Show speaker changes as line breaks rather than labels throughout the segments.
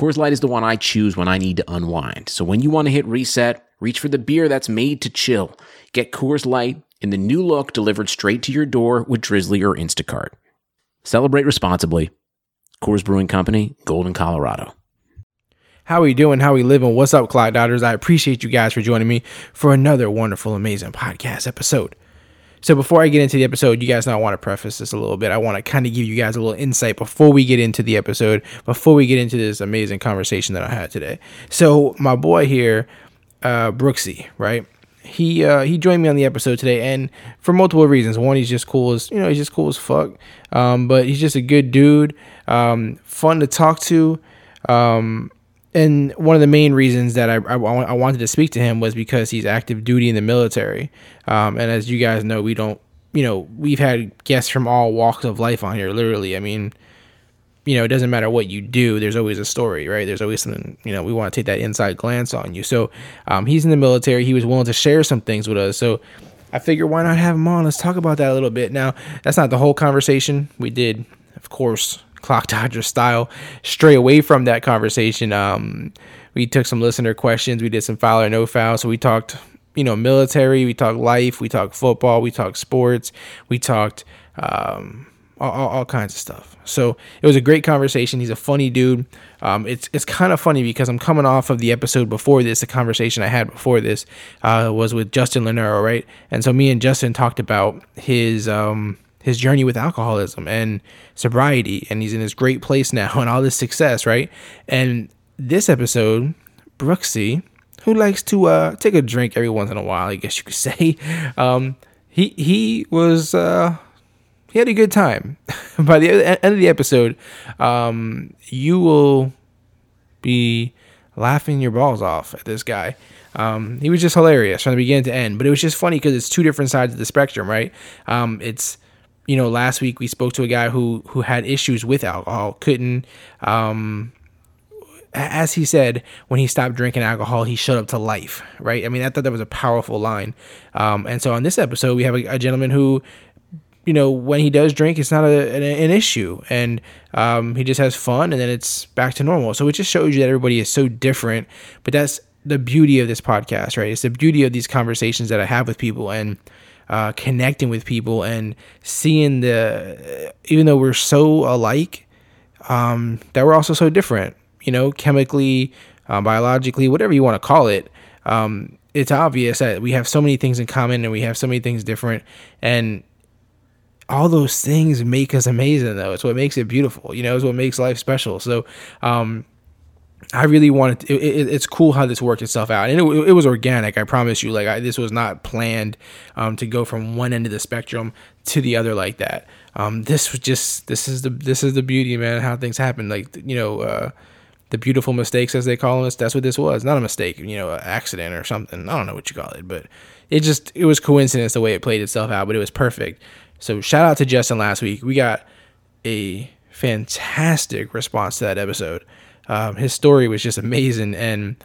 Coors Light is the one I choose when I need to unwind. So when you want to hit reset, reach for the beer that's made to chill. Get Coors Light in the new look delivered straight to your door with Drizly or Instacart. Celebrate responsibly. Coors Brewing Company, Golden, Colorado.
How are you doing? How are we living? What's up, Clock Dodgers? I appreciate you guys for joining me for another wonderful, amazing podcast episode. So before I get into the episode, you guys know I want to preface this a little bit. I want to kind of give you guys a little insight before we get into the episode, before we get into this amazing conversation that I had today. So my boy here, uh, Brooksy, right? He uh, he joined me on the episode today, and for multiple reasons. One, he's just cool as you know, he's just cool as fuck. Um, but he's just a good dude, um, fun to talk to. Um, and one of the main reasons that I, I, I, wanted to speak to him was because he's active duty in the military. Um, and as you guys know, we don't, you know, we've had guests from all walks of life on here, literally. I mean, you know, it doesn't matter what you do, there's always a story, right? There's always something, you know, we want to take that inside glance on you. So um, he's in the military. He was willing to share some things with us. So I figure why not have him on? Let's talk about that a little bit. Now, that's not the whole conversation. We did, of course, clock dodger style stray away from that conversation. Um, we took some listener questions. We did some foul or no foul so we talked you know military. We talked life. We talked football. We talked sports. We talked um, all, all, kinds of stuff. So it was a great conversation. He's a funny dude. Um, it's it's kind of funny because i'm coming off of the episode before this the conversation i had before this uh, was with justin Lernero, right? And so me and justin talked about his um, his journey with alcoholism and sobriety and he's in this great place now and all this success right? And this episode brooksy who likes to uh, take a drink every once in a while i guess you could say um, he he was uh, he had a good time. By the end of the episode um, you will be laughing your balls off at this guy. Um, he was just hilarious from the beginning to end but it was just funny because it's two different sides of the spectrum right? Um, it's you know, last week we spoke to a guy who who had issues with alcohol, couldn't um as he said, when he stopped drinking alcohol, he showed up to life, right? I mean, I thought that was a powerful line. Um, and so on this episode, we have a, a, gentleman who, you know, when he does drink, it's not a, an, an, issue, and um, he just has fun, and then it's back to normal. So it just shows you that everybody is so different. But that's the beauty of this podcast, right? It's the beauty of these conversations that I have with people, and uh, connecting with people and seeing the even though we're so alike um, that we're also so different you know chemically uh, biologically whatever you want to call it um, it's obvious that we have so many things in common and we have so many things different. And all those things make us amazing though. It's what makes it beautiful you know it's what makes life special. So um, I really wanted. To, it, it, it's cool how this worked itself out, and it, it was organic. I promise you. Like I, this was not planned um, to go from one end of the spectrum to the other like that. Um, this was just. This is the. This is the beauty, man. How things happen. Like you know, uh, the beautiful mistakes as they call us. That's what this was. Not a mistake. You know, an accident or something. I don't know what you call it, but it just. It was coincidence the way it played itself out, but it was perfect. So shout out to Justin last week. We got a fantastic response to that episode. Um, his story was just amazing, and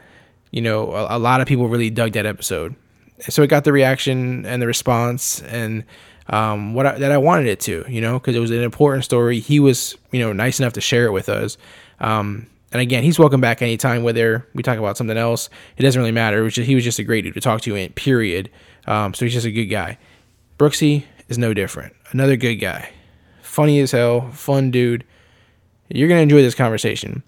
you know, a, a, lot of people really dug that episode. So it got the reaction and the response, and um, what I, that I wanted it to, you know, because it was an important story. He was, you know, nice enough to share it with us. Um, and again, he's welcome back anytime. Whether we talk about something else, it doesn't really matter. Was just, he was just a great dude to talk to. In period. Um, so he's just a good guy. Brooksy is no different. Another good guy, funny as hell, fun dude. You're gonna enjoy this conversation.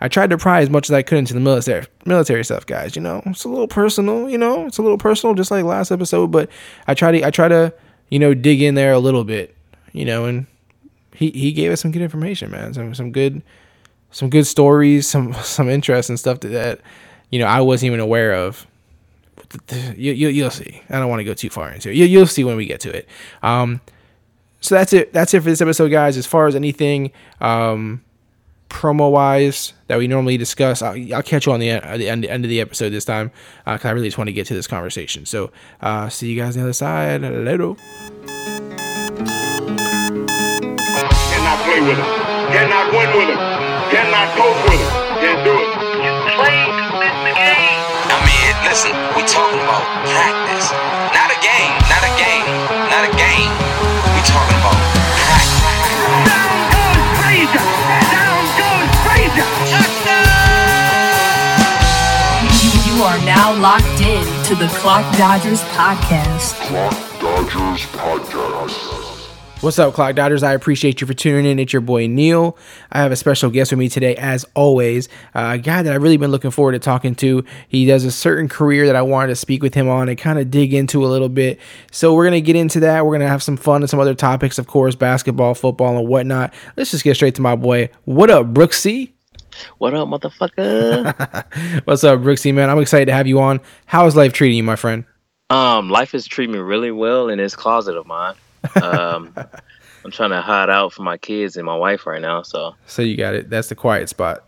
I tried to pry as much as I could into the military military stuff, guys. You know, it's a little personal. You know, it's a little personal, just like last episode. But I try to I try to you know dig in there a little bit. You know, and he he gave us some good information, man. Some some good some good stories, some some interesting stuff that, you know I wasn't even aware of. You, you you'll see. I don't want to go too far into it. You, you'll see when we get to it. Um, so that's it. That's it for this episode, guys. As far as anything, um promo wise that we normally discuss. I'll, I'll catch you on the, uh, the, end, end of the episode this time because uh, I really just want to get to this conversation. So, uh, see you guys on the other side. Later.
Cannot play with him. Cannot win with him. Cannot coach with him. Can't do it.
You play to win the game.
I mean, listen, we talking about practice.
You, you are now locked in to the Clock Dodgers podcast.
Clock Dodgers Podcast.
What's up, Clock Dodgers? I appreciate you for tuning in. It's your boy Neil. I have a special guest with me today, as always. Uh, a guy that I've really been looking forward to talking to. He does a certain career that I wanted to speak with him on and kind of dig into a little bit. So we're gonna get into that. We're gonna have some fun and some other topics, of course, basketball, football, and whatnot. Let's just get straight to my boy. What up, Brooksy?
What up, motherfucker?
What's up, Brooksy? Man, I'm excited to have you on. How is life treating you, my friend?
um, life is treating me really well in this closet of mine. Um, I'm trying to hide out from my kids and my wife right now. So
So you got it. That's the quiet spot.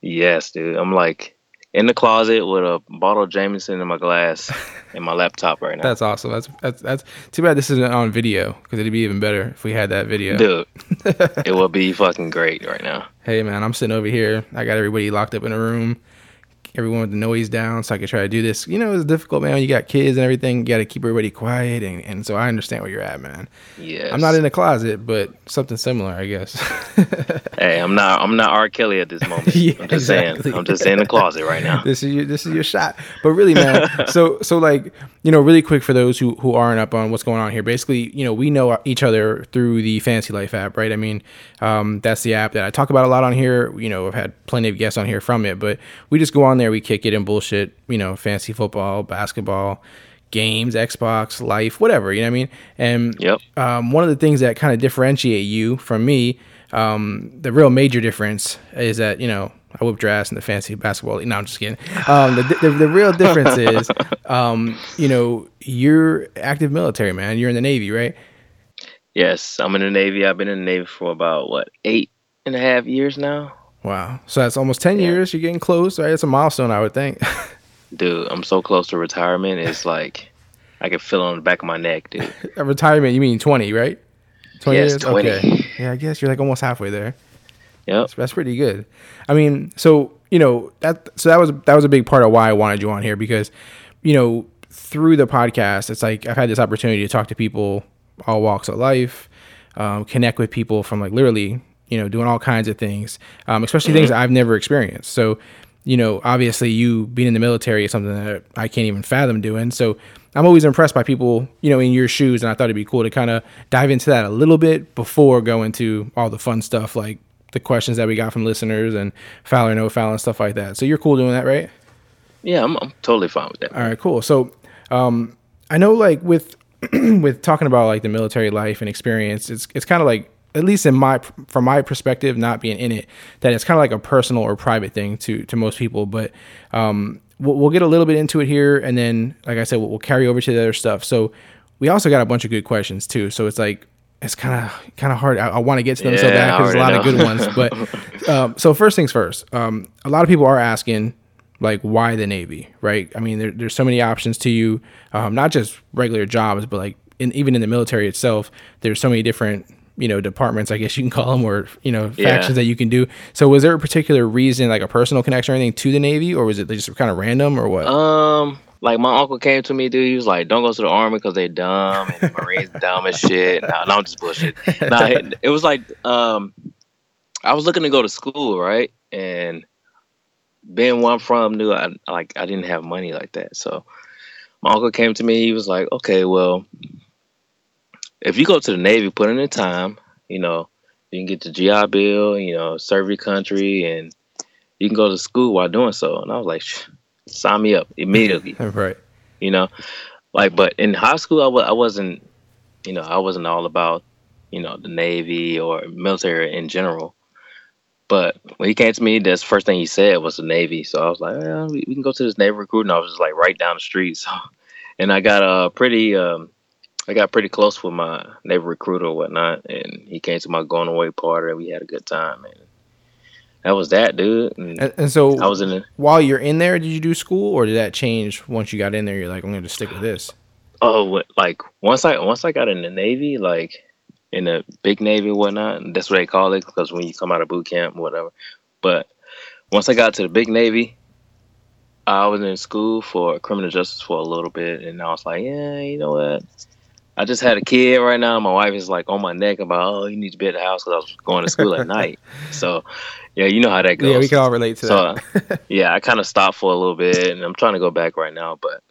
yes, dude, I'm like in the closet with a bottle of Jameson in my glass and my laptop right now.
That's awesome. That's that's that's too bad this isn't on video because it'd be even better if we had that video.
Dude, it will be fucking great right now.
Hey man, I'm sitting over here. I got everybody locked up in a room. Everyone with the noise down, so I could try to do this. You know, it's difficult, man. You got kids and everything. You got to keep everybody quiet, and, and so I understand where you're at, man.
Yes.
I'm not in the closet, but something similar, I guess.
Hey, I'm not. I'm not R. Kelly at this moment.
Yeah,
I'm just
exactly.
saying. I'm just in the closet right now.
this is your this is your shot. But really, man. so so like you know, really quick for those who who aren't up on what's going on here. Basically, you know, we know each other through the Fantasy Life app, right? I mean, um, that's the app that I talk about a lot on here. You know, I've had plenty of guests on here from it, but we just go on there, we kick it and bullshit. You know, fancy football, basketball. Games, Xbox, life, whatever, you know what I mean? And
Yep.
um, one of the things that kind of differentiate you from me, um, the real major difference is that you know I whipped your ass in the fancy basketball. league. No, I'm just kidding. Um, the, the the real difference is, um, you know, you're active military man. You're in the Navy, right?
Yes, I'm in the Navy. I've been in the Navy for about what eight and a half years now.
Wow. So that's almost ten years. You're getting close, right? It's a milestone, I would think.
Dude, I'm so close to retirement. It's like I can feel it on the back of my neck, dude.
retirement, you mean twenty, right? Twenty
Yes,
years.
20.
Okay. Yeah, I guess you're like almost halfway there.
Yep.
That's, that's pretty good. I mean, so you know that so that was that was a big part of why I wanted you on here because you know through the podcast, it's like I've had this opportunity to talk to people all walks of life, um, connect with people from like literally you know doing all kinds of things, um, especially things I've never experienced. So you know, obviously, you being in the military is something that I can't even fathom doing. So I'm always impressed by people, you know, in your shoes, and I thought it'd be cool to kind of dive into that a little bit before going to all the fun stuff like the questions that we got from listeners and foul or no foul and stuff like that. So you're cool doing that, right?
Yeah, I'm, I'm totally fine with that.
All right, cool. So, um, I know like with with talking about like the military life and experience, it's it's kind of like at least in my from my perspective, not being in it, that it's kind of like a personal or private thing to to most people. But um, we'll, we'll get a little bit into it here, and then like I said, we'll, we'll carry over to the other stuff. So we also got a bunch of good questions too. So it's like it's kind of kind of hard. I, I want to get to them so
Yeah,
bad because there's a lot of good ones. But um, so first things first, um, a lot of people are asking like why the Navy, right? I mean, there, there's so many options to you, um, not just regular jobs, but like in, even in the military itself, there's so many different you know departments, I guess you can call them, or you know
Yeah.
factions that you can do. So was there a particular reason, like a personal connection or anything to the Navy, or was it just kind of random or what?
Um, like my uncle came to me, dude. He was like, "Don't go to the army because they dumb and the Marines dumb as shit." Nah, no, I'm just bullshit. Nah, it, it was like, um, I was looking to go to school, right? And being where I'm from, knew I like I didn't have money like that. So my uncle came to me. He was like, "Okay, well, if you go to the Navy, put in the time, you know, you can get the GI Bill, you know, serve your country, and you can go to school while doing so." And I was like, "Sign me up immediately."
right.
you know like but in high school I w- I wasn't you know i wasn't all about you know the navy or military in general but when he came to me that's the first thing he said was the navy so i was like we, we can go to this navy recruit and i was just like right down the street so and i got a pretty um i got pretty close with my navy recruiter or whatnot and he came to my going away party and we had a good time and that was that, dude. And
And, and so
I was in the
while you're in there, did you do school or did that change once you got in there? You're like, I'm going to stick with this.
oh, like once I once I got in the Navy, like in the big Navy and whatnot, and that's what they call it because when you come out of boot camp, whatever. But once I got to the big Navy, I was in school for criminal justice for a little bit, and I was like, yeah, you know what? I just had a kid right now. My wife is like on my neck about, oh, you need to be at the house because I was going to school at night. So, yeah, you know how that goes.
Yeah, we can all relate to
So,
that.
yeah, I kind of stopped for a little bit, and I'm trying to go back right now. But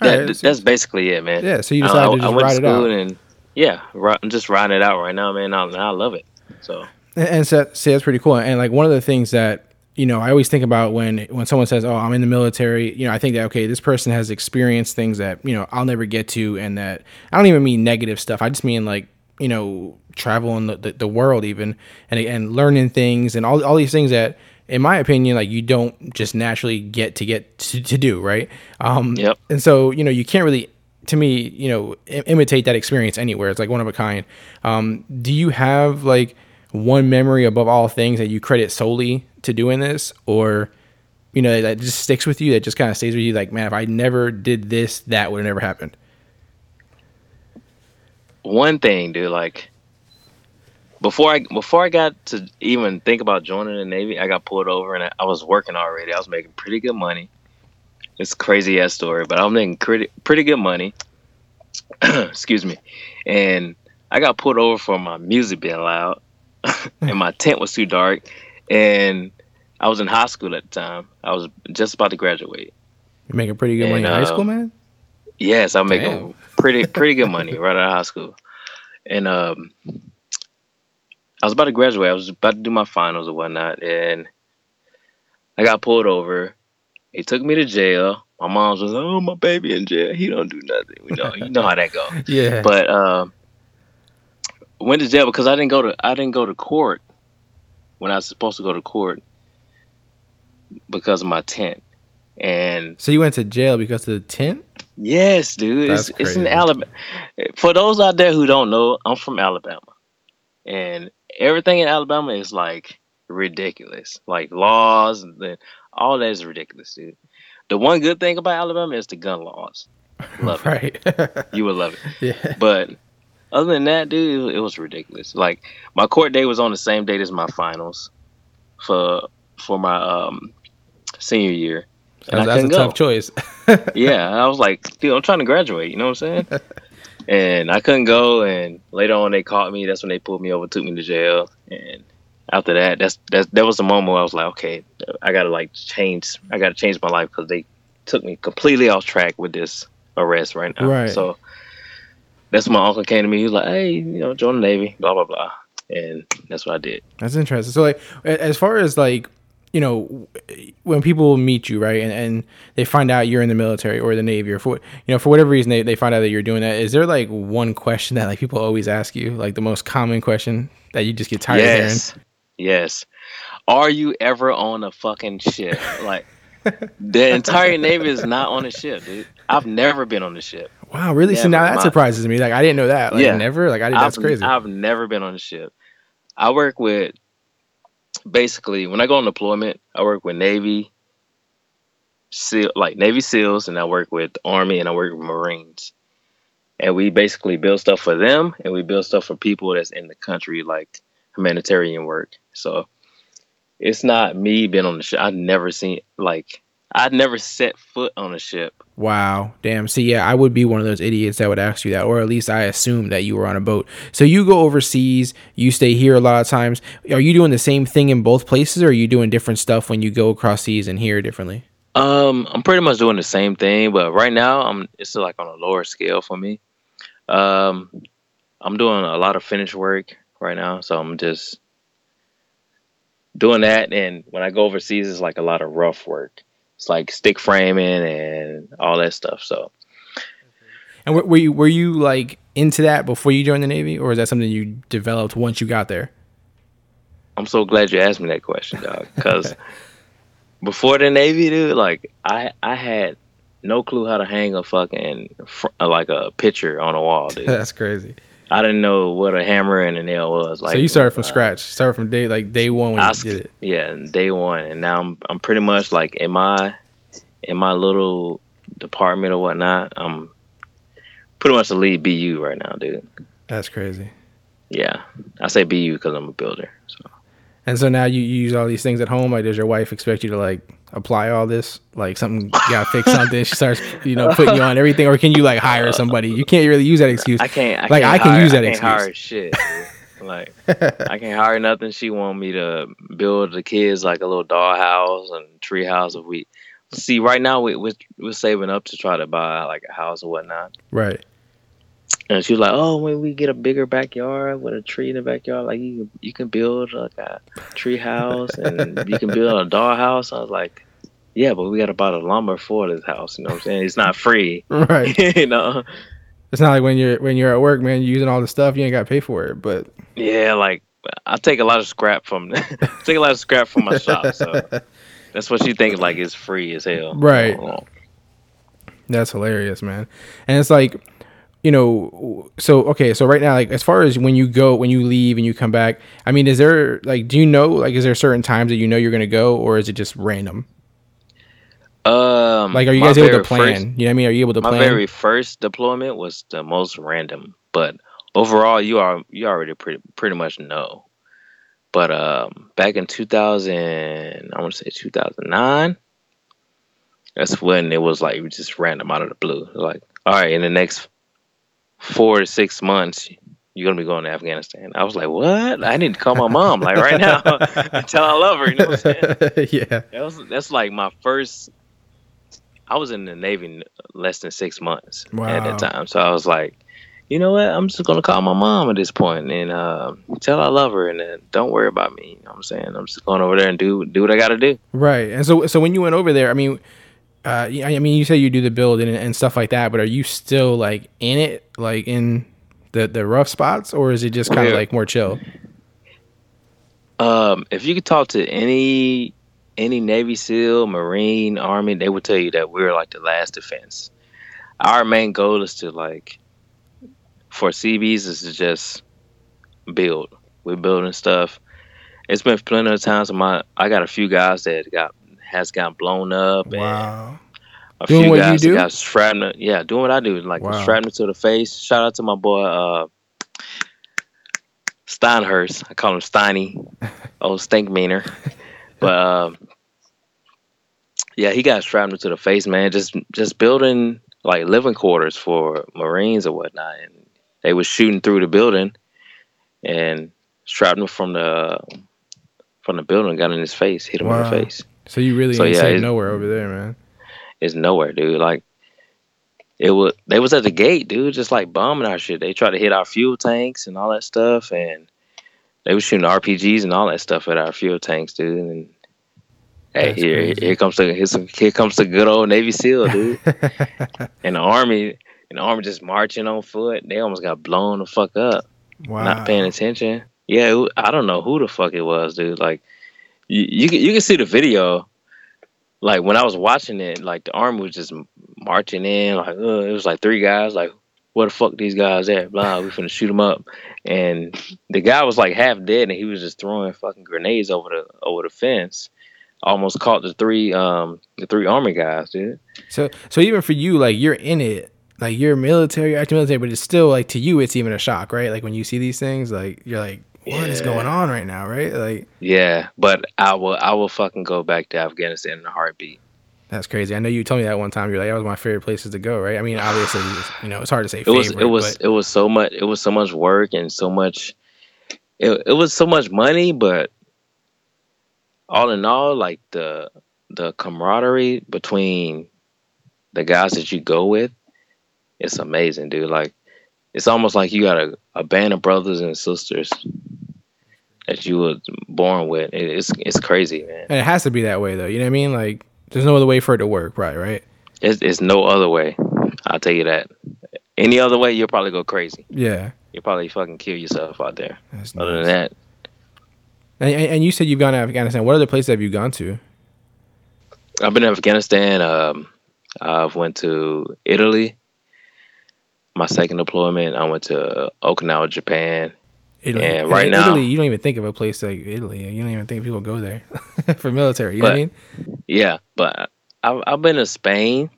that,
right, so-
that's basically it, man.
yeah, so you decided
I,
to just
I went
ride
to
it out.
school and yeah, I'm just riding it out right now, man. I, I love it. So
And, and so, see, that's pretty cool. And like one of the things that you know, I always think about when when someone says, "Oh, I'm in the military," you know, I think that okay, this person has experienced things that you know I'll never get to, and that I don't even mean negative stuff. I just mean like you know, traveling the, the, the world even and and learning things and all all these things that. In my opinion, like you don't just naturally get to get to, to do, right? Um,
Yep.
And so, you know, you can't really, to me, you know, imitate that experience anywhere. It's like one of a kind. Um, do you have like one memory above all things that you credit solely to doing this, or you know that just sticks with you, that just kind of stays with you? Like, man, if I never did this, that would have never happened.
one thing, dude, like before I before I got to even think about joining the Navy, I got pulled over and I, was working already. I was making pretty good money. It's crazy ass story, but I'm making pretty pretty good money. Excuse me, and I got pulled over for my music being loud, and my tent was too dark, and I was in high school at the time. I was just about to graduate.
You're making pretty good money in
And,
high
uh,
school, man.
Yes, I'm
Damn.
making pretty pretty good money right out of high school, and um, I was about to graduate. I was about to do my finals or whatnot, and I got pulled over. They took me to jail. My mom was like, "Oh, my baby in jail. He don't do nothing. We know, you know how that goes.
Yeah,
But um, went to jail because I didn't go to I didn't go to court when I was supposed to go to court because of my tent, and
so you went to jail because of the tent.
Yes, dude.
That's
it's, it's in. Alabama. For those out there who don't know, I'm from Alabama. And everything in Alabama is like ridiculous. Like laws and all that is ridiculous, dude. The one good thing about Alabama is the gun laws. Love it.
right.
You would love it.
yeah.
But other than that, dude, it, it was ridiculous. Like my court date was on the same date as my finals for for my um senior year. And
That's, that's a
go
tough choice.
yeah, I was like, dude, I'm trying to graduate. You know what I'm saying? and I couldn't go. And later on, they caught me. That's when they pulled me over, took me to jail. And after that, that's that's that was the moment where I was like, okay, I gotta like change. I gotta change my life because they took me completely off track with this arrest right now.
Right.
So that's when my uncle came to me. He was like, hey, you know, join the Navy, blah blah blah. And that's what I did.
That's interesting. So, like, as far as like, you know, when people meet you, right, and, and they find out you're in the military or the Navy, or for you know, for whatever reason they, they find out that you're doing that, is there like one question that like people always ask you, like the most common question that you just get tired of hearing?
yes. Yes. Are you ever on a fucking ship? Like the entire Navy is not on a ship, dude. I've never been on a ship.
Wow, really? so now that surprises me. Like, I didn't know that. Like,
Yeah.
never. Like, I did, that's
I've,
crazy.
I've never been on a ship. I work with basically when I go on deployment, I work with Navy SEAL like Navy SEALs and I work with Army and I work with Marines. And we basically build stuff for them and we build stuff for people that's in the country like humanitarian work. So it's not me being on the ship. I've never seen like I'd never set foot on a ship.
Wow. Damn. See, yeah, I would be one of those idiots that would ask you that, or at least I assume that you were on a boat. So you go overseas, you stay here a lot of times. Are you doing the same thing in both places, or are you doing different stuff when you go across seas and here differently?
Um, I'm pretty much doing the same thing, but right now I'm it's like on a lower scale for me. Um, I'm doing a lot of finish work right now, so I'm just doing that. And when I go overseas, it's like a lot of rough work. It's like stick framing and all that stuff. So
And were, were you were you like into that before you joined the Navy, or is that something you developed once you got there?
I'm so glad you asked me that question, dog. Because before the Navy, dude, like I I had no clue how to hang a fucking fr- like a picture on a wall, dude.
That's crazy.
I didn't know what a hammer and a nail was. Like
so you started from
uh,
scratch. Started from day like day one when
I
you did it.
Yeah, day one, and now I'm I'm pretty much like in my in my little department or whatnot. I'm pretty much the lead BU right now, dude.
That's crazy.
Yeah, I say BU because I'm a builder. So
And so now you, you use all these things at home. Like, does your wife expect you to like apply all this? Like, something gotta fix something. She starts, you know, putting you on everything, or can you like hire somebody? You can't really use that excuse.
I can't. I
Like,
can't
I can
hire,
use that
I can't
excuse.
hire shit. like I can't hire nothing. She want me to build the kids like a little dollhouse and tree house. If we see right now, we we're, we're saving up to try to buy like a house or whatnot.
Right.
And she was like, "Oh, when we get a bigger backyard with a tree in the backyard, like you you can build like a tree house and you can build a dollhouse." I was like, "Yeah, but we got to buy the lumber for this house. You know what I'm saying? It's not free,
Right.
you know."
It's not like when you're when you're at work, man. You're using all the stuff you ain't got to pay for it. But
Yeah, like I take a lot of scrap from take a lot of scrap from my shop. So that's what you think like it's free as hell.
Right.
Oh,
That's hilarious, man. And it's like, you know, so okay, so right now, like as far as when you go, when you leave and you come back, I mean, is there like, do you know, like, is there certain times that you know you're gonna go, or is it just random?
Um,
Like, are you guys able to plan?
first-
you know what I mean? Are you able to
my
plan?
My very first deployment was the most random, but overall, you are you already pretty pretty much know. But um, back in 2000, I want to say 2009. That's when it was like just random out of the blue. Like, all right, in the next four to six months, you're gonna be going to Afghanistan. I was like, what? I need to call my mom like right now until I love her. You know what I'm saying?
yeah,
That was that's like my first. I was in the Navy less than six months at
Wow.
that time, so I was like, you know what? I'm just gonna call my mom at this point and uh, tell her I love her, and then don't worry about me. You know what I'm saying? I'm just going over there and do do what I got to do.
right. And so, so when you went over there, I mean, uh, I mean, you say you do the building and, and stuff like that, but are you still like in it, like in the the rough spots, or is it just kind of
Yeah.
like more chill?
Um, if you could talk to any any Navy SEAL, Marine, Army, they would tell you that we're like the last defense. Our main goal is to like for Seabees is to just build. We're building stuff. It's been plenty of times. My I got a few guys that got has gotten blown up. And
Wow.
a
Doing
few
what you
guys
do?
that got shrapnel. Yeah, doing what I do, like
Wow.
shrapnel to the face. Shout out to my boy uh, Steinhurst. I call him Steiny, old stink meaner. But um, yeah, he got shrapnel to the face, man. Just just building like living quarters for Marines or whatnot, and they was shooting through the building, and shrapnel from the from the building got in his face, hit him in the face
So you really
So,
ain't
yeah,
nowhere over there, man.
It's nowhere, dude. Like it was they was at the gate, dude, just like bombing our shit. They tried to hit our fuel tanks and all that stuff and they was shooting RPGs and all that stuff at our fuel tanks, dude. And hey,
That's
here
crazy.
here comes the here comes the good old Navy SEAL, dude. and the army and the army just marching on foot. They almost got blown the fuck up
Wow.
not paying attention. Yeah, I don't know who the fuck it was, dude. Like, you you can, you can see the video. Like when I was watching it, like the army was just marching in. Like, uh, it was like three guys. Like, where the fuck these guys at? Blah, we finna shoot them up. And the guy was like half dead, and he was just throwing fucking grenades over the over the fence. Almost caught the three um the three army guys, dude.
So so even for you, like you're in it, like you're military, you're active military, but it's still like to you, it's even a shock, right? Like when you see these things, like you're like, what is
Yeah.
going on right now, right? Like
Yeah, but I will I will fucking go back to Afghanistan in a heartbeat.
That's crazy. I know you told me that one time. You're like, that was my favorite places to go, right? I mean, obviously, you know, it's hard to say
it was it was
but
it was so much it was so much work and so much it, it was so much money but all in all like the the camaraderie between the guys that you go with it's amazing dude like it's almost like you got a, a band of brothers and sisters that you were born with It- it's it's crazy man
and it has to be that way though. You know what I mean? Like there's no other way for it to work, right? Right?
it's, it's no other way i'll tell you that any other way you'll probably go crazy
Yeah.
you'll probably fucking kill yourself out there
That's
other than that
And, and you said you've gone to Afghanistan. What other places have you gone to?
I've been in Afghanistan. Um, I've went to Italy. my second deployment, I went to Okinawa, Japan.
Italy.
And right
Italy,
now-
you don't even think of a place like Italy. You don't even think people go there for military. You know what I mean?
Yeah, but I, I've been to Spain.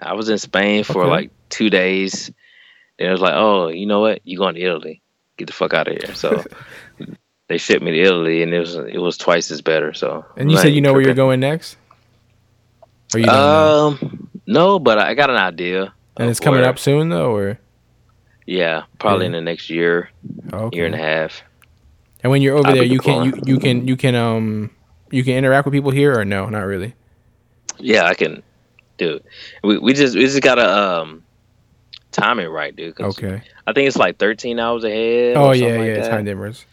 I was in Spain for
Okay.
like two days. And it was like, oh, you know what? You're going to Italy? Get the fuck out of here. So they shipped me to Italy, and it was it was twice as better. So
And you said you know where you're going next. Or you don't know?
Um, no, but I got an idea.
and it's coming
where-
up soon though, or
Yeah, probably
Yeah.
in the next year,
okay.
year and a half.
And when you're over
I'll
there, you can you, you can you can um you can interact with people here or no, not really.
Yeah, I can do. it. We we just we just gotta um time it right, dude. 'cause
Okay.
I think it's like 13 hours ahead.
Oh yeah, yeah,
like
time difference.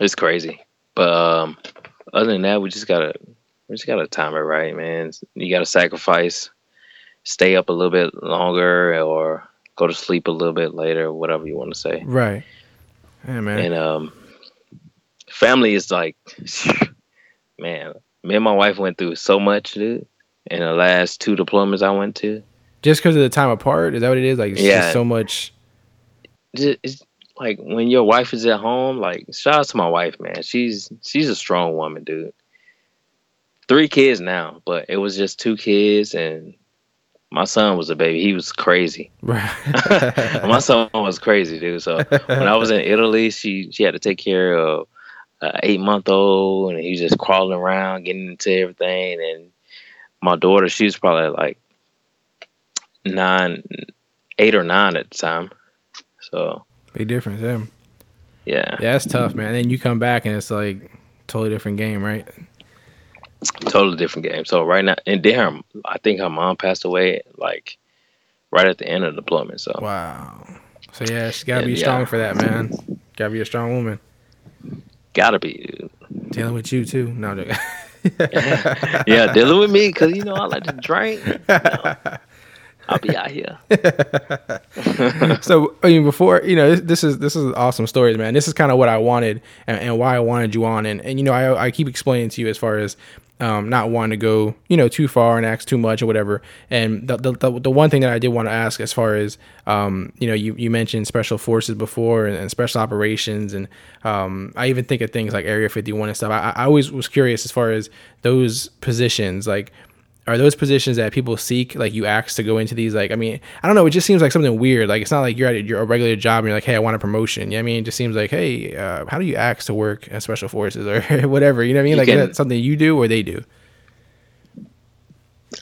It's crazy. But um, other than that, we just gotta we just gotta time it right, man. You gotta sacrifice, stay up a little bit longer, or go to sleep a little bit later, whatever you want to say.
Right. Yeah, man.
And um, family is like, man. Me and my wife went through so much, dude. In the last two diplomas I went to,
Just because of the time apart, is that what it is? Like it's
Yeah.
just so much.
it's like when your wife is at home. Like, shout out to my wife, man. She's she's a strong woman, dude. Three kids now, but it was just two kids, and my son was a baby. He was crazy.
Right.
my son was crazy, dude. So when I was in Italy, she she had to take care of an eight month old, and he was just crawling around, getting into everything. And my daughter, she was probably like nine, eight or nine at the time. So
Big difference, yeah.
yeah,
Yeah, that's tough, man. And then you come back and it's like totally different game, right?
Totally different game. So right now, and damn, I think her mom passed away like right at the end of the deployment. So
Wow. So yeah, she's gotta
Yeah,
be
yeah.
strong for that, man. Gotta be a strong woman.
gotta be, dude.
Dealing with you too. No,
yeah, dealing with me because you know I like to drink. You know, I'll be out here.
so I mean, before you know, this, this is this is awesome stories, man. This is kind of what I wanted and, and why I wanted you on, and and you know, I I keep explaining to you as far as um, not wanting to go you know too far and ask too much or whatever. And the the, the, one thing that I did want to ask as far as um, you know, you you mentioned special forces before and, and special operations, and um, I even think of things like Area 51 and stuff. I, I always was curious as far as those positions, like are those positions that people seek like you ask to go into these like i mean i don't know it just seems like something weird like it's not like you're at your regular job and you're like hey i want a promotion you know what i mean it just seems like hey uh, how do you ask to work at special forces or whatever you know what i mean
You
like is that something you do or they do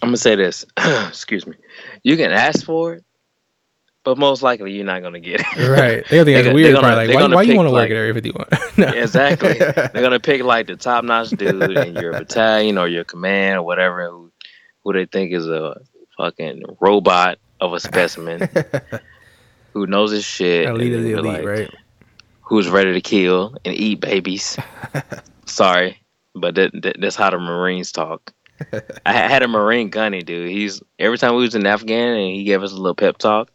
I'm gonna say this. Excuse me. You can ask for it, but most likely you're not gonna get it.
right they think that's weird
gonna-
probably like why, why you want to work
like-
at area 51 no.
exactly. They're gonna pick like the top notch dude in your battalion or your command or whatever who, who they think is a fucking robot of a specimen who knows his shit.
elite elite
like,
right
Who's ready to kill and eat babies? Sorry, but that, that, that's how the Marines talk. I had a Marine gunny dude. He's every time we was in Afghan and he gave us a little pep talk.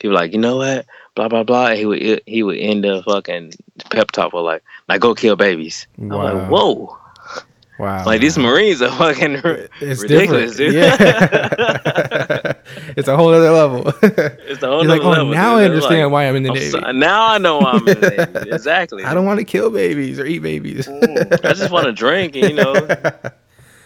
He was like, you know what, blah blah blah. And he would he would end the fucking pep talk with like, like go kill babies. I'm like, whoa,
wow
like these Marines are fucking
it's
ridiculous,
different
dude.
yeah it's a whole other level
it's the whole
you're like
nother
oh
level,
now
dude.
i understand
like,
why i'm in the
I'm
navy
so- now I know why I'm in the Navy. Exactly.
i don't want to kill babies or eat babies
I just want to drink and you know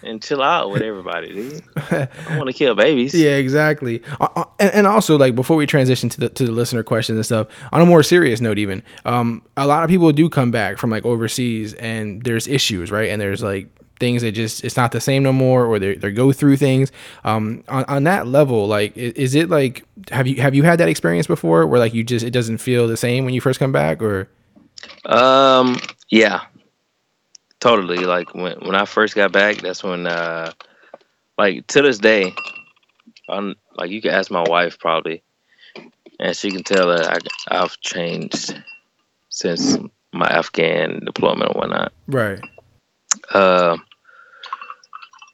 and chill out with everybody, dude. I don't want to kill babies.
Yeah, exactly. Uh, uh, and, and also, like before we transition to the to the listener questions and stuff, on a more serious note, even um, a lot of people do come back from like overseas, and there's issues, right? And there's like things that just it's not the same no more, or they they go through things. Um, on on that level, like, is it like have you have you had that experience before, where like you just it doesn't feel the same when you first come back, or
Um, yeah, totally. Like when when I first got back, that's when uh, like to this day, I'm like you can ask my wife probably, and she can tell that I I've changed since my Afghan deployment and whatnot.
right?
Uh,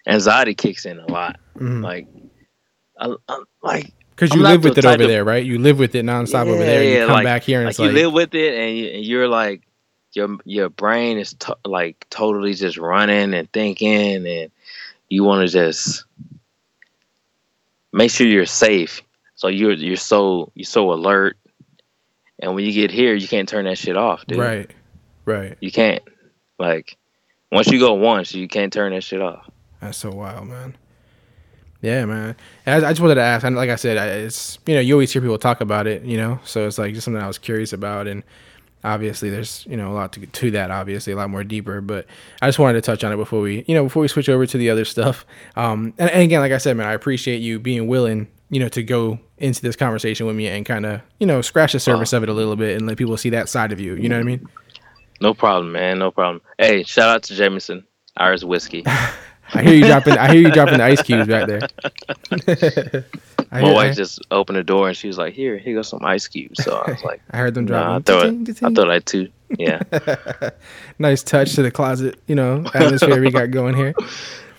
anxiety kicks in a lot.
Mhm.
Like, I, I, like
Because you live with it over
of-
there, right? You live with it nonstop over there. You
yeah,
come
like-
back here and
like
it's
you
like
live with it and, you, and you're like your your brain is to, like totally just running and thinking and you want to just make sure you're safe So you're you're so you're so alert, and when you get here, you can't turn that shit off, dude.
Right. Right.
You can't. Like once you go once, you can't turn that shit off.
That's so wild, man. Yeah, man. I, I just wanted to ask. And like I said, I, it's you know you always hear people talk about it, you know. So it's like just something I was curious about, and obviously there's you know a lot to to that. Obviously, a lot more deeper. But I just wanted to touch on it before we you know before we switch over to the other stuff. Um, and, and again, like I said, man, I appreciate you being willing, you know, to go into this conversation with me and kind of you know scratch the surface of it a little bit and let people see that side of you. You know what I mean?
No problem, man. No problem. Hey, shout out to Jameson Irish whiskey.
I hear you dropping. I hear you dropping the ice cubes back there. I,
My wife just opened the door and she was like, "Here, here goes some ice cubes." So I was like,
I heard them
"Nah, I
dropping.
throw
Ting,
it.
ting,
I
ting.
throw like two. Yeah,
nice touch to the closet, you know, atmosphere we got going here.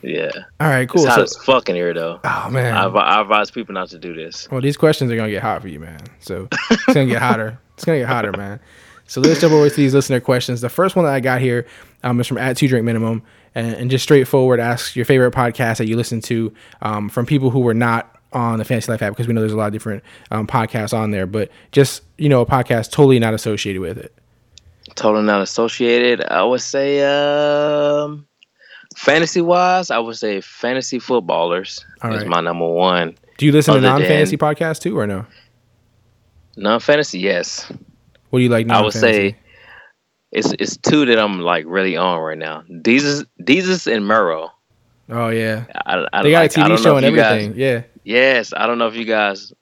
yeah.
All right, cool.
It's hot
So,
as fuck in here, though.
oh man,
I, I advise people not to do this.
well, these questions are gonna get hot for you, man. So it's gonna get hotter. It's gonna get hotter, man. So let's jump over to these listener questions. The first one that I got here um, is from at two drink minimum, and, and just straightforward asks your favorite podcast that you listen to um, from people who were not on the Fantasy Life app because we know there's a lot of different um, podcasts on there, but just you know a podcast totally not associated with it.
Totally not associated. I would say, um, fantasy wise, I would say fantasy footballers
All
is
right.
my number one.
Do you listen to non fantasy podcasts too, or no?
Non fantasy, yes.
What do you like?
I would say it's it's two that I'm like really on right now. Desus, Desus and Mero.
Oh yeah,
I, I,
they got
like,
a TV show and
you guys-
everything. yeah,
Yes, I don't know if you guys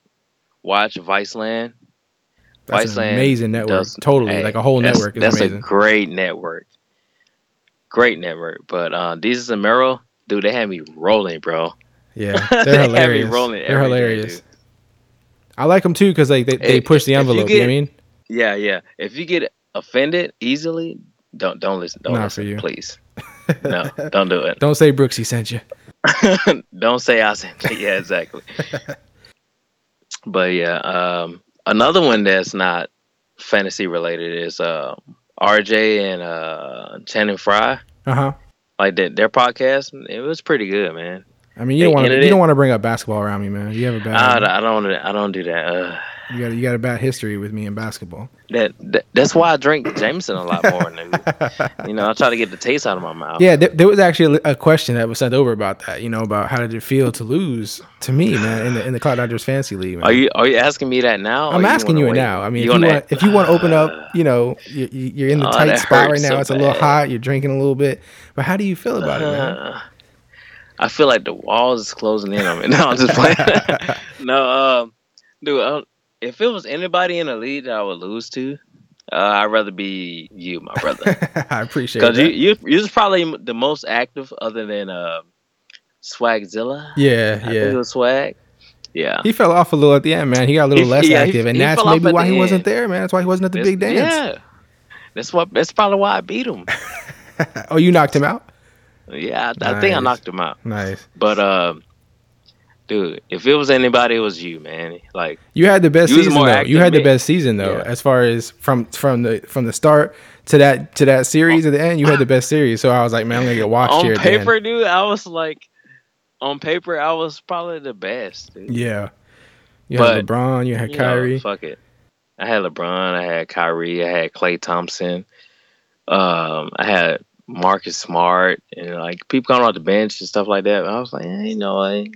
watch Viceland.
that's an
Viceland
amazing network.
does-
totally,
hey,
like a whole
that's-
network is
That's
amazing.
a great network. Great network. But uh Desus and Mero, dude, they had me rolling, bro.
yeah,
They
they're
had me
hilarious.
rolling
They're hilarious.
dude.
I like them too because like they, they
Hey,
push the
if you
envelope. You, know what I mean?
Yeah, yeah. If you get offended easily, don't don't listen. Don't
Not
listen,
for you.
please. No, don't do it.
Don't say Brooksy sent you.
don't say I sent you. Yeah, exactly. but yeah, um, another one that's not fantasy related is uh, RJ and uh, Channing Frye.
Uh huh.
Like that, their podcast, it was pretty good, man.
I mean, you don't want to you don't want to bring up basketball around me, man. You have a
I,
bad
I don't, I don't do that. Uh,
you got you got a bad history with me in basketball.
that, that that's why I drink Jameson a lot more. You know, I try to get the taste out of my mouth.
Yeah, there, there was actually a, a question that was sent over about that. You know, about how did it feel to lose to me, man, in the in the Clock Dodgers fantasy league. Man.
Are you are you asking me that now?
I'm asking you it now. I mean, if
You
you
wanna-
if you want to open up, you know, you, you- you're in the
Oh,
tight spot right now.
so
it's a little
bad.
hot. You're drinking a little bit, but how do you feel about it, man?
Uh, I feel like the walls is closing in on me. No, I'm just playing. no, um, dude, uh, if it was anybody in the league that I would lose to, uh, I'd rather be you, my brother,
I appreciate
because
that.
you you you're probably the most active other than uh, Swagzilla.
yeah,
I think it
yeah.
was Swag. Yeah,
He fell off a little at the end, man. He got a little
He-
less
yeah, he-
active, and
he
that's maybe why he wasn't there, man. That's why he wasn't at the big dance.
Yeah, that's what. That's probably why I beat him.
Oh, you knocked him out.
Yeah, I, I think I knocked him out.
Nice.
But um, dude, if it was anybody, it was you, man. Like.
You had the best season though. You had the best season though,
Yeah.
as far as from from the from the start to that to that series at the end. You had the best series, so I was like, man, I'm gonna get watched
on
here. end.
paper, dude, I was like, on paper, I was probably the best. Dude.
yeah. You had LeBron. You had
You know,
Kyrie.
fuck it. I had LeBron. I had Kyrie. I had Klay Thompson. Um, I had Marcus Smart, and like people coming off the bench and stuff like that. I was like, eh, you know, what?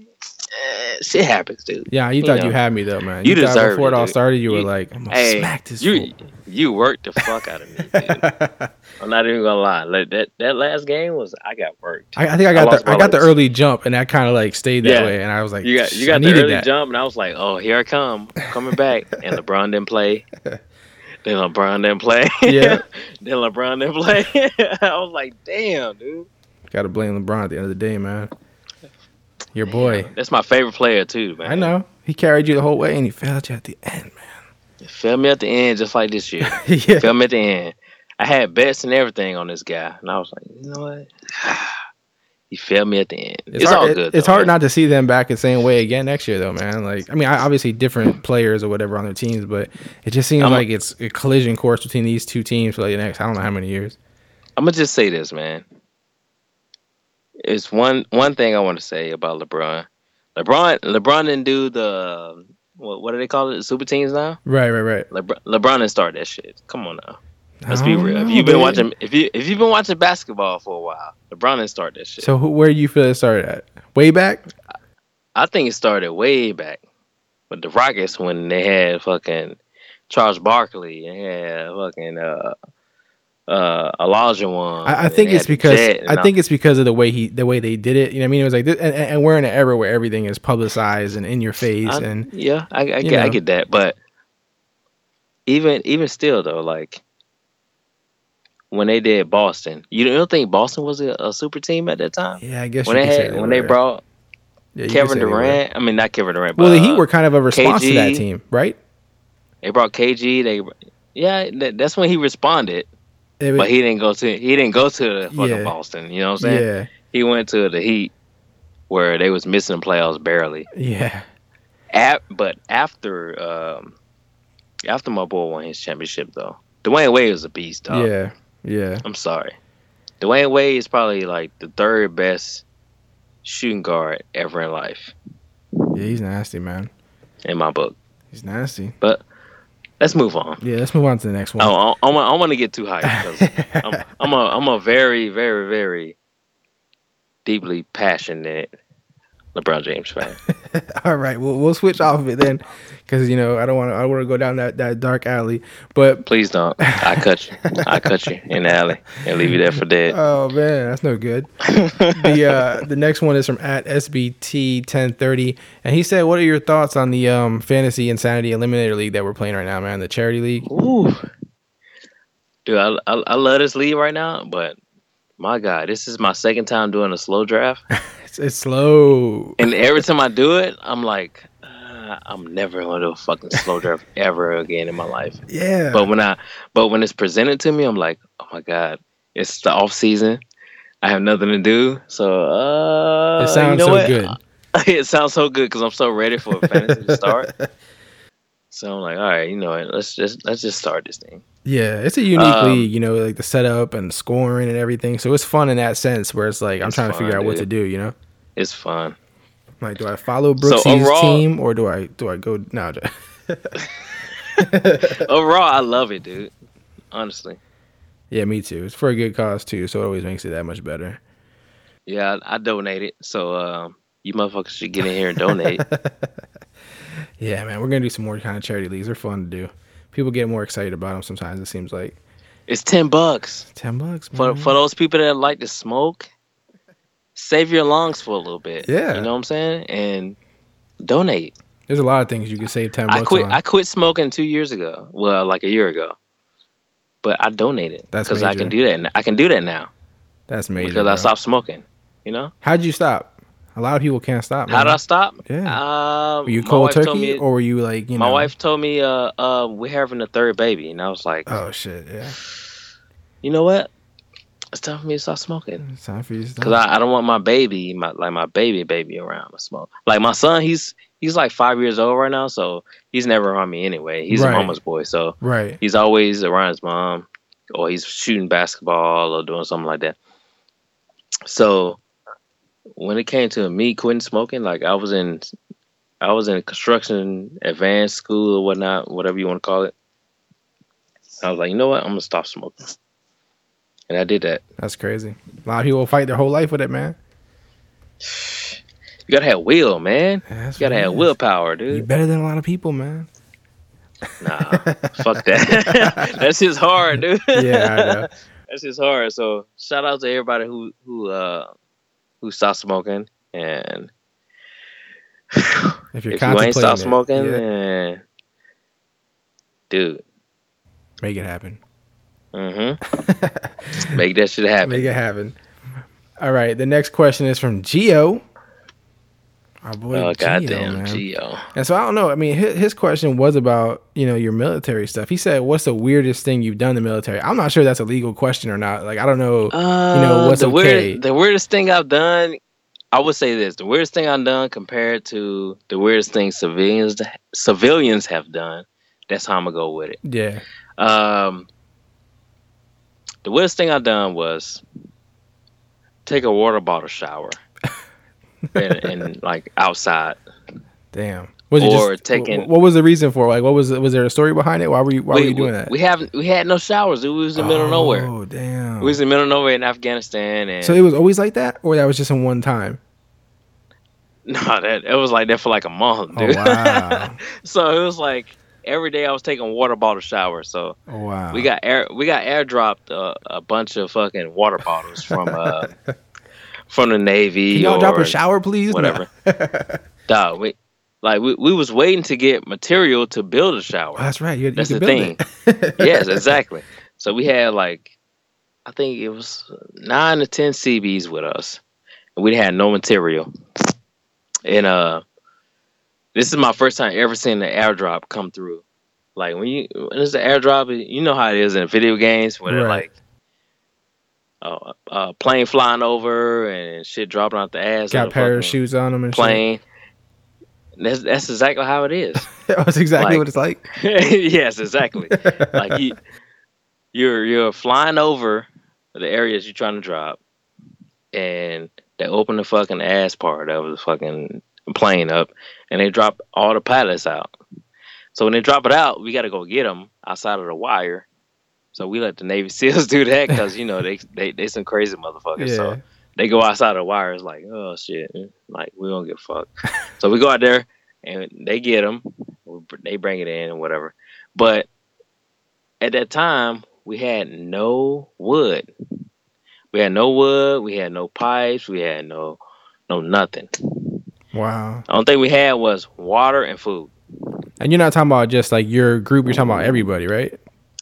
Eh, shit happens, dude.
yeah, you
you
thought
know.
you had me though, man.
You
thought
deserved
before it
it,
all started. You were like, I'm gonna
Hey,
smack this
you
fool.
you worked the fuck out of me. Dude. I'm not even gonna lie. Like that that last game was I got worked.
I, I think I got
lost
the I
my
got the early jump, and that kind of like stayed that
Yeah.
way. And I was like,
You got you
I
got the
needed
early
that.
jump, and I was like, "Oh, here I come, coming back." And LeBron didn't play. then LeBron didn't play.
Yeah.
then LeBron didn't play. I was like, "Damn, dude."
Got to blame LeBron at the end of the day, man. Your boy.
That's my favorite player too, man.
I know he carried you the whole way, and he failed you at the end, man.
Failed me at the end, just like this year.
yeah.
Feel me at the end. I had bets and everything on this guy, and I was like, you know what? he failed me at the end. It's,
hard,
all good.
it's
though,
hard
man.
not to see them back the same way again next year, though, man. Like, I mean, I, obviously different players or whatever on their teams, but it just seems
I'm a-
like it's a collision course between these two teams for like the next I don't know how many years.
I'm gonna just say this, man. It's one one thing I want to say about LeBron. LeBron LeBron didn't do the What, what do they call it? The Super teams now.
Right, right, right.
LeBron, LeBron didn't start that shit. Come on now. Let's be real. If you've been
dude.
watching, if you if you've been watching basketball for a while, LeBron didn't start that shit.
So who, where do you feel it started at? Way back?
I think it started way back with the Rockets when they had fucking Charles Barkley and had fucking uh uh Elijah one.
I, I think it's because I
all-
think it's because of the way he the way they did it. You know what I mean? It was like, this, and, and we're in an era where everything is publicized and in your face,
I-
and
yeah, I, I get I get that, but even even still though, like when they did Boston, you don't think Boston was a, a super team at that time?
yeah, I guess
When they had when they brought
Yeah,
Kevin
say they were.
Durant, I mean not Kevin Durant, but
Well, the Heat
uh,
were kind of a response to that team, right?
They brought KG. They yeah, that, that's when he responded,
was-
but he didn't go to he didn't go to the fucking
Yeah.
Boston. You know what I'm saying?
yeah,
He went to the Heat, where they was missing the playoffs barely.
yeah,
At, but after um, after my boy won his championship though, Dwyane Wade was a beast. Dog.
yeah, yeah.
I'm sorry. Dwyane Wade is probably like the third best shooting guard ever in life
Yeah, he's nasty, man.
in my book.
He's nasty.
But let's move on.
Yeah, let's move on to the next one.
Oh, I, I, I, want, I want to get too high I'm, I'm a I'm a very very very deeply passionate LeBron James fan.
All right, we'll we'll switch off of it then, because you know I don't want to I want to go down that, that dark alley. But
Please don't. I cut you. I cut you in the alley and leave you there for dead.
oh man, that's no good. the uh, the next one is from at SBT ten thirty, and he said, "What are your thoughts on the um fantasy insanity eliminator league that we're playing right now, man? The charity league."
Ooh. Dude, I, I I love this league right now, but my God, this is my second time doing a slow draft,
It's, it's slow.
and every time I do it, I'm like, uh, I'm never gonna do a fucking slow drive ever again in my life.
Yeah.
But when I but when it's presented to me, I'm like, oh my god, it's the off season. I have nothing to do, so uh,
it sounds
you know
so
what?
good.
it sounds so good because I'm so ready for a fantasy to start. So I'm like, all right, you know? Let's just let's just start this thing.
Yeah, it's a unique
Um,
league, you know, like the setup and the scoring and everything. So it's fun in that sense, where it's like I'm
It's
trying to figure
fun,
out what to do. You know,
It's fun.
like do I follow Brooksy's
overall-
team or do I do I go no?
Overall, I love it, dude. Honestly,
yeah, me too. It's for a good cause too, so it always makes it that much better.
yeah, I, I donated, so um, you motherfuckers should get in here and donate.
Yeah, man, we're gonna do some more kind of charity leagues. They're fun to do. People get more excited about them sometimes. It seems like
it's ten bucks
ten bucks
for
man.
for those people that like to smoke. Save your lungs for a little bit.
Yeah.
you know what I'm saying, and donate.
There's a lot of things you can save ten bucks
I quit.
on.
I quit smoking two years ago. Well, like a year ago. But I donated
That's
because I can do that. I can do that now
That's major.
because
bro.
I stopped smoking. You know
How'd you stop? A lot of people can't stop.
how
man.
did I stop?
Yeah.
Um,
Were you cold turkey
me-
or were you like you
my
know?
My wife told me, uh, uh, we're having a third baby, and I was like,
Oh shit! Yeah,
you know what? It's time for me to stop smoking
it's time for you to stop.
because I, I don't want my baby, my like my baby baby around to smoke. Like my son, he's he's like five years old right now, so he's never around me anyway. He's
Right.
a mama's boy, so
right.
he's always around his mom or he's shooting basketball or doing something like that. So when it came to me quitting smoking, like I was in I was in construction advanced school or whatnot, whatever you want to call it. I was like, you know what? I'm gonna stop smoking. And I did that.
That's crazy. A lot of people fight their whole life with it, man.
You gotta have will, man.
That's
You gotta have
is.
willpower, dude.
You
dude.
better than a lot of people, man.
Nah, fuck that. That's just hard, dude.
Yeah, I know.
That's just hard. So shout out to everybody who who uh who stopped smoking and
If you're
if you ain't
contemplating
stopped
it,
smoking,
yeah,
then dude,
make it happen.
mm-hmm. make that shit happen.
Make it happen. All right. The next question is from Geo. Our boy
oh goddamn,
man.
Geo.
And so I don't know. I mean, his, his question was about you know your military stuff. He said, "What's the weirdest thing you've done in the military?" I'm not sure that's a legal question or not. Like I don't know.
Uh,
know, what's
the
okay?
weird, the weirdest thing I've done? I would say this: the weirdest thing I've done compared to the weirdest thing civilians civilians have done. That's how I'm gonna go with it.
Yeah.
Um, the weirdest thing I've done was take a water bottle shower, and, and like outside,
Damn. Was
or
just
taking-
What was the reason for? Like, what was was there a story behind it? Why were you Why were you doing
we,
that?
We haven't we had no showers. We was in the middle of nowhere.
Oh damn!
We was in the middle of nowhere in Afghanistan, and
so it was always like that, or that was just in one time?
no, that it was like that for like a month,
Oh
dude.
wow!
so it was like every day I was taking water bottle showers. So
oh wow!
we got air we got airdropped uh, a bunch of fucking water bottles from uh from the Navy.
Can y'all drop a shower, please?
Whatever. Dog, we like we, we was waiting to get material to build a shower.
Oh, that's right. You, you
That's
can
the thing. yes, exactly. So we had like, I think it was nine to ten Seabees with us, and we had no material. And uh, this is my first time ever seeing the airdrop come through. Like when you when it's the airdrop, you know how it is in video games when they're
Right.
like. Uh, uh, plane flying over and shit dropping out the ass.
Got parachutes on them and
Plane. That's that's exactly how it is.
That's exactly
Like-
what it's like.
yes, exactly. like you, you're you're flying over the areas you're trying to drop, and they open the fucking ass part of the fucking plane up, and they drop all the pilots out. So when they drop it out, we got to go get them outside of the wire. So we let the Navy SEALs do that because you know they they they some crazy motherfuckers.
Yeah.
So they go outside the wires like, oh shit, like we don't get fucked. so we go out there and they get them. They bring it in and whatever. But at that time, we had no wood. We had no wood. We had no pipes. We had no no nothing.
Wow.
The only thing we had was water and food.
And you're not talking about just like your group. You're talking about everybody, right?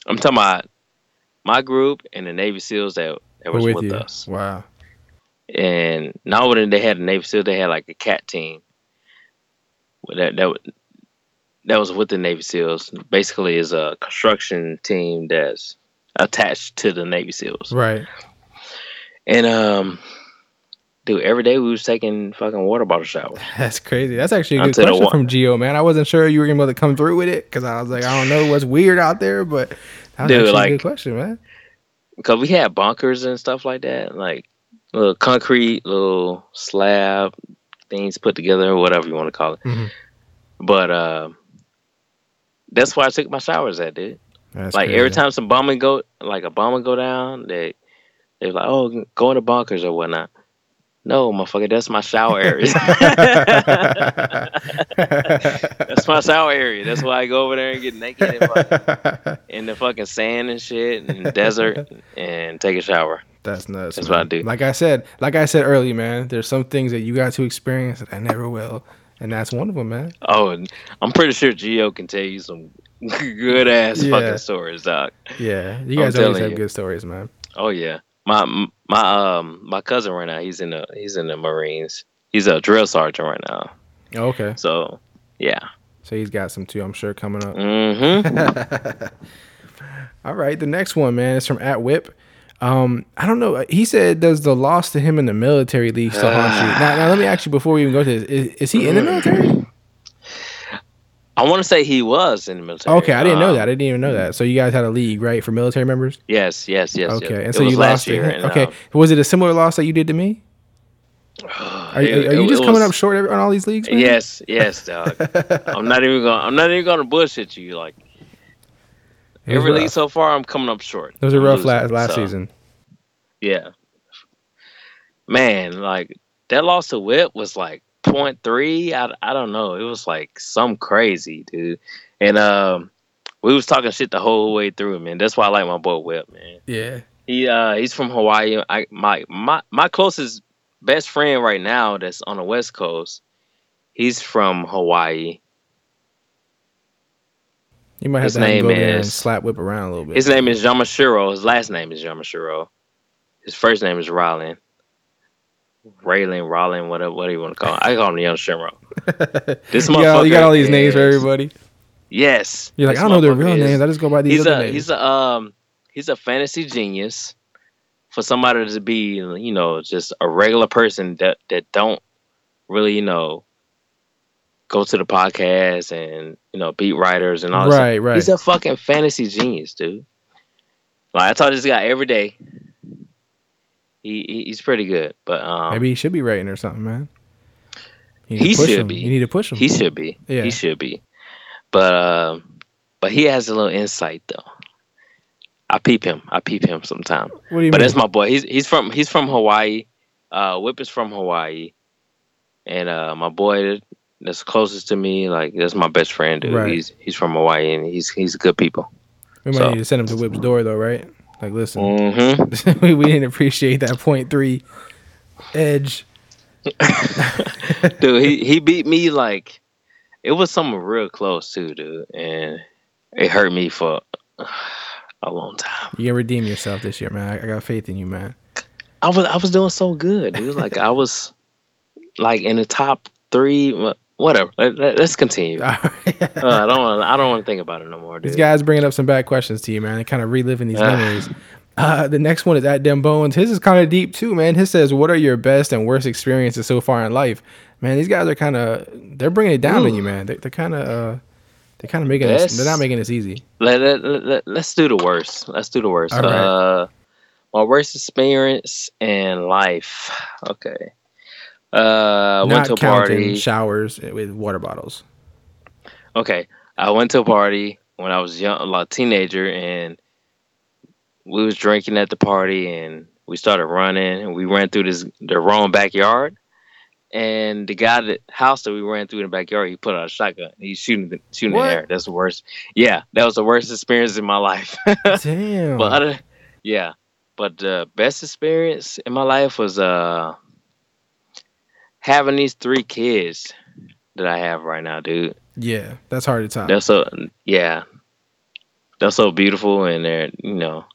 I'm talking about my group and the Navy SEALs that, that was
With
with, us.
Wow.
and not only did they had a Navy SEAL, they had like a cat team. That that that was with the Navy SEALs. Basically, is a construction team that's attached to the Navy SEALs.
Right.
And um, dude, every day we was taking fucking water bottle showers.
That's crazy. That's actually a good
Until
question
wa-
from Geo, man. I wasn't sure you were gonna be able to come through with it because I was like, I don't know what's weird out there, but that was
Dude,
actually a
like-
good question, man.
because we had bunkers and stuff like that, like little concrete, little slab things put together, whatever you want to call it.
Mhm.
But uh, that's why I took my showers at, dude.
That's
like
crazy.
every time some bombing go, like a bomber go down, they they're like, oh, go in the bunkers or whatnot. No, motherfucker, that's my shower area. that's my shower area. That's why I go over there and get naked in, fucking- in the fucking sand and shit and desert and take a shower.
That's nuts.
That's
man.
what I do.
Like I said, like I said earlier, man. There's some things that you got to experience that I never will, and that's one of them, man.
Oh, I'm pretty sure Geo can tell you some good ass
Yeah.
fucking stories, doc.
Yeah, you guys always have
you.
good stories, man.
Oh yeah, my my um my cousin right now. He's in the he's in the Marines. He's a drill sergeant right now.
Oh, okay,
So yeah.
so he's got some too, I'm sure, coming up.
Mm-hmm.
All right, the next one, man, is from at Whip. Um, I don't know. He said, "Does the loss to him in the military league still haunt you?" Now, now, let me ask you before we even go to this: Is, is he in the military?
I want to say he was in the military.
Okay, I didn't know
Um,
that. I didn't even know that. So you guys had a league, right, for military members?
Yes, yes, yes.
Okay,
yes.
and so you lost
year. and,
Okay,
um,
was it a similar loss that you did to me? Are,
it-
are you
it-
just
it
coming
was-
up short on all these leagues? Man?
Yes, yes, dog. I'm not even going. I'm not even going to bullshit you. Like every league so far, I'm coming up short.
It was a rough
losing,
last last
so,
season.
Yeah, man, like that loss to Whip was like point three. I I don't know. It was like some crazy, dude. And um, we was talking shit the whole way through, man. That's why I like my boy Whip, man.
Yeah.
He uh he's from Hawaii. I my my my closest best friend right now that's on the West Coast. He's from Hawaii.
You might have
His
to
name
go there and
is-
slap whip around a little bit.
His name is Yamashiro. His last name is Yamashiro. His first name is Rowland. Raylan, Rollin, whatever, what do you want to call him? I call him the Young Yamashiro. This
you, got, you got all
motherfucker
these names for everybody.
Yes.
You're like, I don't know their real
is-
names. I just go by these
He's
other
a
names.
he's a um he's a fantasy genius. For somebody to be, you know, just a regular person that that don't really, you know, go to the podcast and you know beat writers and all. that stuff.
Right, right.
He's a fucking fantasy genius, dude. Like I talk to this guy every day. He, he he's pretty good, but um,
Maybe he should be writing or something, man. You need to
He should
him.
be.
You need to push him.
He should be.
Yeah.
He should be. But um, but he has a little insight though. I peep him. I peep him sometime.
what do you
But
mean?
that's my boy. He's he's from he's from Hawaii. Uh, Whip is from Hawaii, and uh, my boy that's closest to me, like that's my best friend. Dude.
Right.
He's he's from Hawaii, and he's he's good people.
we might
so-
need to send him to Whip's door though, right? Like, listen,
Mm-hmm.
we, we didn't appreciate that point three edge.
dude, he he beat me like it was something real close too, dude, and it hurt me for a long time.
You can redeem yourself this year, man. I, I got faith in you, man.
I was I was doing so good, dude. Like I was like in the top three. Wha- Whatever. Let, us continue. Uh, I don't want. I don't want to think about it no more, dude.
These guys bringing up some bad questions to you, man. They're kind of reliving these memories. Uh, the next one is at Dem Bones. His is kind of deep too, man. His says, "What are your best and worst experiences so far in life?" Man, these guys are kind of they're bringing it down on you, man. They're, kind of uh, they're kind of making this. They're not making this easy.
Let, let, let, us do the worst. Let's do the worst.
All right.
Uh, my worst experience in life. Okay. Uh, went to a party.
showers with water bottles.
Okay, I went to a party when I was young, like teenager, and we was drinking at the party, and we started running, and we ran through this the wrong backyard, and the guy that house that we ran through in the backyard, he put out a shotgun, he's shooting the, shooting
What?
the air. That's the worst. Yeah, that was the worst experience in my life.
Damn.
but other, yeah, but the best experience in my life was uh having these three kids that I have right now, dude.
yeah, that's hard to top.
They're so yeah. They're so beautiful and they're you know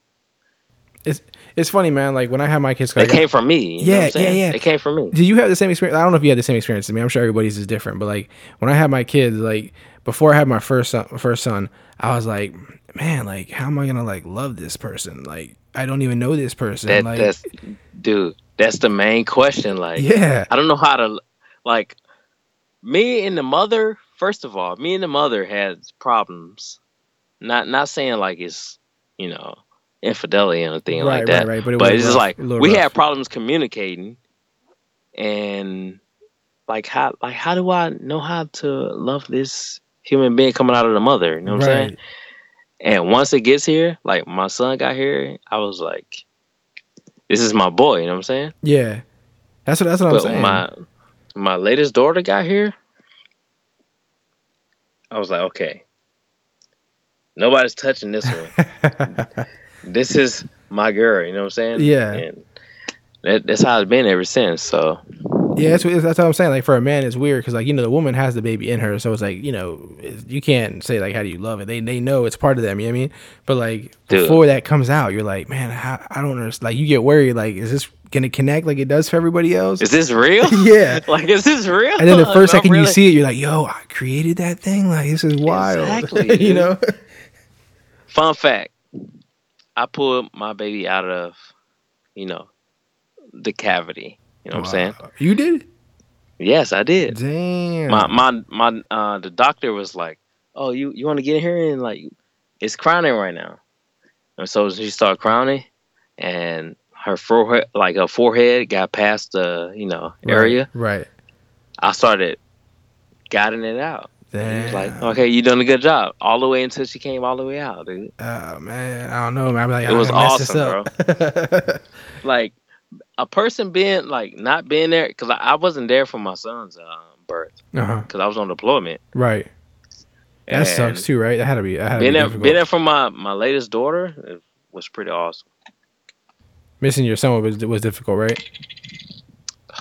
It's it's funny, man. Like when I had my kids, I
they came from me. you know
Yeah,
what I'm saying?
yeah, yeah.
They came from me.
Did you have the same experience? I don't know if you had the same experience as me. I'm sure everybody's is different, but like when I had my kids, like before I had my first son, first son, I was like, man, like how am I gonna like love this person? Like I don't even know this person.
That
like
that's dude, that's the main question. Like
yeah,
I don't know how to like me and the mother, first of all, me and the mother had problems. Not not saying like it's, you know, infidelity or anything
Right,
like that.
right, but it
but it's just
rough,
like we
rough.
had problems communicating and like how like how do I know how to love this human being coming out of the mother? You know what I'm saying? And once it gets here, like my son got here, I was like, This is my boy, you know what I'm saying?
Yeah, that's what that's what I'm saying.
my my latest daughter got here, I was like, okay, nobody's touching this one. this is my girl. You know what I'm saying?
Yeah.
And that, that's how it's been ever since. So
Yeah, that's what, that's what I'm saying. Like for a man, it's weird because like you know the woman has the baby in her, so it's like you know you can't say like how do you love it. They they know it's part of them. You know what I mean? But like
Dude.
before that comes out, you're like, man, how, I don't understand. Like you get worried. Like is this gonna connect like it does for everybody else?
is this real?
yeah.
like, is this real?
And then the first second you see it, you're like, yo, I created that thing. Like this is wild.
Exactly,
you know?
Fun fact: I pulled my baby out of, you know, the cavity. You know what I'm saying?
You did?
Yes, I did.
Damn.
my my my uh the doctor was like oh you you want to get in here and like it's crowning right now and so she started crowning and her forehead like her forehead got past the you know area
Right.
i started guiding it out
Damn.
was like okay you done a good job all the way until she came all the way out dude
oh man, I don't know, man. Like,
It was awesome,
up.
like a person being like not being there because I, I wasn't there for my son's uh, birth
uh-huh.
because i was on deployment
Right. That
And-
sucks too, right? That had to be. That had to be
there,
difficult.
being there for my my latest daughter it was pretty awesome.
Missing your son was was difficult, right?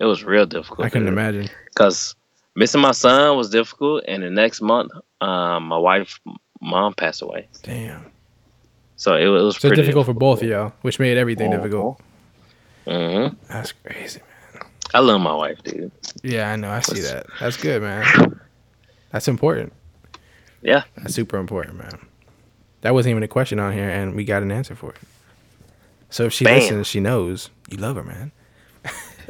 It was real difficult.
I couldn't imagine.
because missing my son was difficult, and the next month, um, my wife mom passed away,
Damn.
so it, was- it was
So
pretty
difficult for both of y'all, which made everything
Oh.
difficult.
Hmm
That's crazy, man.
I love my wife, dude.
Yeah, I know. I see that. That's good, man. That's important.
Yeah,
That's super important, man. That wasn't even a question on here, and we got an answer for it. So if she
Bam.
listens, she knows you love her, man.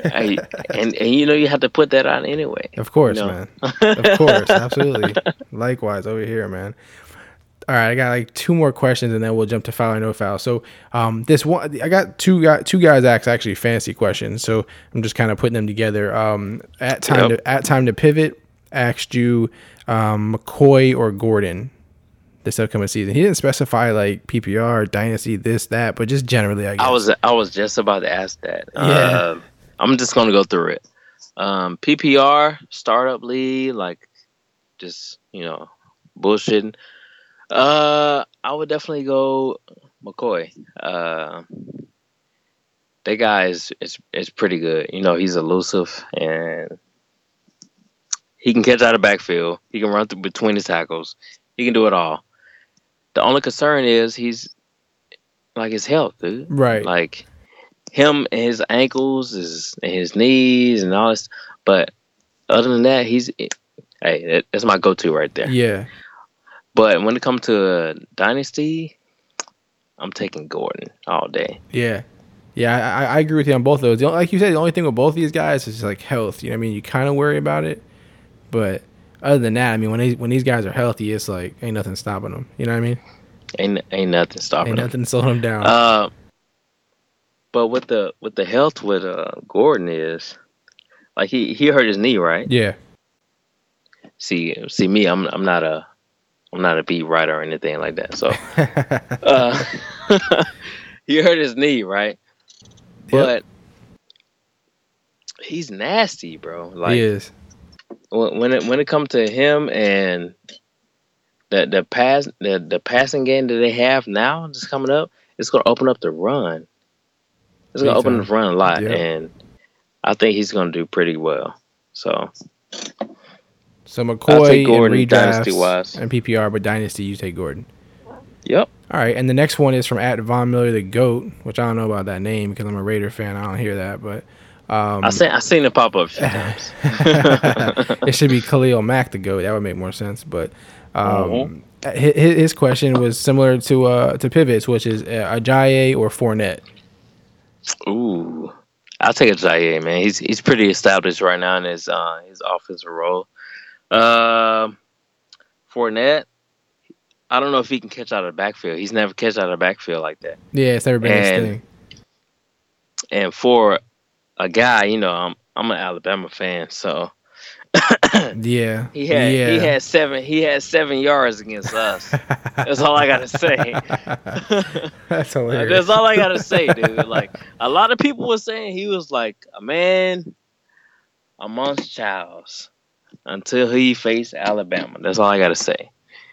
I, and and you know you have to put that on anyway.
Of course,
No.
man. Of course, absolutely. Likewise over here, man. All right, I got like two more questions, and then we'll jump to foul or no foul. So, um, this one, I got two guys, two guys asked actually fancy questions. So I'm just kind of putting them together. Um, at time
Yep.
to at time to pivot, asked you, um, McCoy or Gordon this upcoming season. He didn't specify like PPR, dynasty, this, that, but just generally, I guess.
I was I was just about to ask that.
Yeah.
Uh, I'm just gonna go through it. Um, PPR startup lead, like just you know bullshitting. Uh, I would definitely go McCoy. Uh, that guy is is is pretty good. You know, he's elusive and he can catch out of backfield. He can run through between his tackles. He can do it all. The only concern is he's like his health, dude.
right.
Like him and his ankles, his and his knees, and all this. But other than that, he's hey, that's my go-to right there.
yeah.
But when it comes to uh, dynasty, I'm taking Gordon all day.
Yeah. Yeah, I, I- agree with you on both of those. The only, like you said, the only thing with both these guys is like health. You know, what I mean, you kind of worry about it, but other than that, I mean, when they, when these guys are healthy, it's like ain't nothing stopping them. You know what I mean?
Ain't ain't nothing stopping
Ain't
him.
nothing slowing them down.
Uh, but with the with the health with uh Gordon is like he he hurt his knee, right?
yeah,
See see me, I'm I'm not a I'm not a beat writer or anything like that. So uh, he hurt his knee, right? But he's nasty, bro. Like
he is.
when it when it comes to him and the the pass the the passing game that they have now just coming up, it's gonna open up the run. It's gonna open up the run a lot,
Yeah.
and I think he's gonna do pretty well. So
So McCoy and
Gordon dynasty-wise.
redrafts and PPR, but dynasty you take Gordon.
yep,
All right, and the next one is from at Von Miller the Goat, which I don't know about that name because I'm a Raider fan. I don't hear that, but um,
I seen I seen it pop up a few times.
it should be Khalil Mack the Goat. That would make more sense. But um,
Mhm.
hi- hi- his question was similar to uh, to Pivots, which is uh, Ajayi or Fournette.
Ooh, I'll take Ajayi, man. He's he's pretty established right now in his uh his offensive role. Um, Fournette, I don't know if he can catch out of the backfield. He's never catch out of the backfield like that.
Yeah, it's never been his
And-
thing.
And for a guy, you know, I'm I'm an Alabama fan, so
Yeah,
he had
yeah.
he had seven he had seven yards against us. That's all I gotta say.
That's hilarious.
That's all I gotta say, dude. Like a lot of people were saying he was like a man amongst childs until he faced Alabama. That's all I gotta say.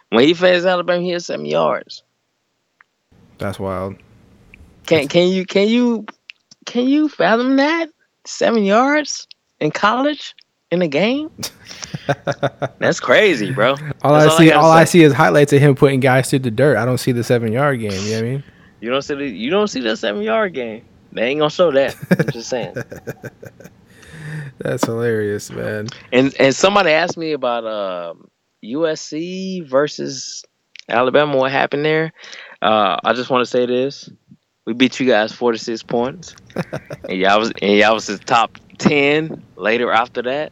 When he faced Alabama, he had seven yards.
That's wild.
Can can you can you can you fathom that? Seven yards in college in a game? That's crazy, bro.
All
That's
I see,
gotta
all I see is highlights of him putting guys through the dirt. I don't see the seven yard game. You know what I mean?
You don't see the, you don't see that seven yard game. They ain't gonna show that. I'm just saying.
That's hilarious, man.
And and somebody asked me about um, USC versus Alabama. What happened there? Uh, I just want to say this: we beat you guys forty six points, and y'all was and y'all was the top ten later after that.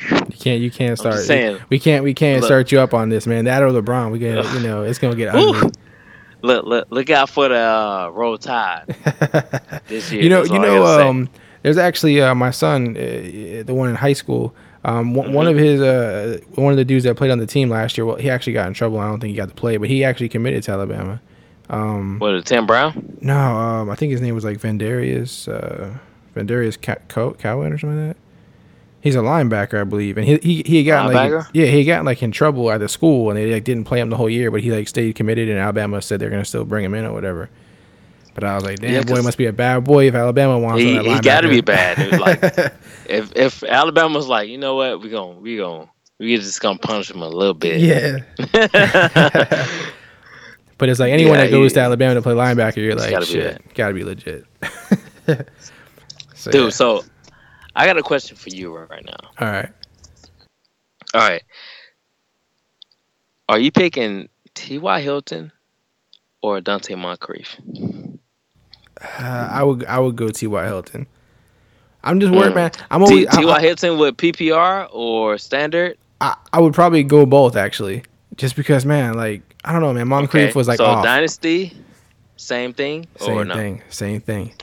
You can't, you can't start.
saying.
we can't, we can't
Look.
start you up on this, man. That or LeBron, we get, you know, it's gonna get ugly.
Look, look, look out for the uh, roll tide this year.
you know, you know,
say.
There's actually uh, my son, uh, the one in high school. Um, one, one of his, uh, one of the dudes that played on the team last year. Well, he actually got in trouble. I don't think he got to play, but he actually committed to Alabama. Um,
what, Tim Brown?
no, um, I think his name was like Vandarius, uh, Ca- Co- Cowan or something like that. He's a linebacker, I believe, and he he he got like yeah he got like in trouble at the school, and they like didn't play him the whole year, but he like stayed committed, and Alabama said they're gonna still bring him in or whatever. But I was like, damn
Yeah,
boy, must be a bad boy if Alabama wants
He he got to be bad, dude. Like if if Alabama's like, you know what, we gon' we gon' we just gonna punish him a little bit.
yeah. But it's like anyone
Yeah,
that goes to Alabama to play linebacker, you're like,
gotta be
gotta be legit. so,
Dude, so I got a question for you right now.
all right.
All right. Are you picking T.Y. Hilton or Donte Moncrief?
Uh, I would I would go T.Y. Hilton. I'm just worried, man. I'm always
T- T.Y. Hilton with PPR or standard?
I, I would probably go both actually. just because, man, like I don't know, man. Moncrief
Okay,
was like
so
off.
Dynasty, same thing or
same
no?
thing, same thing.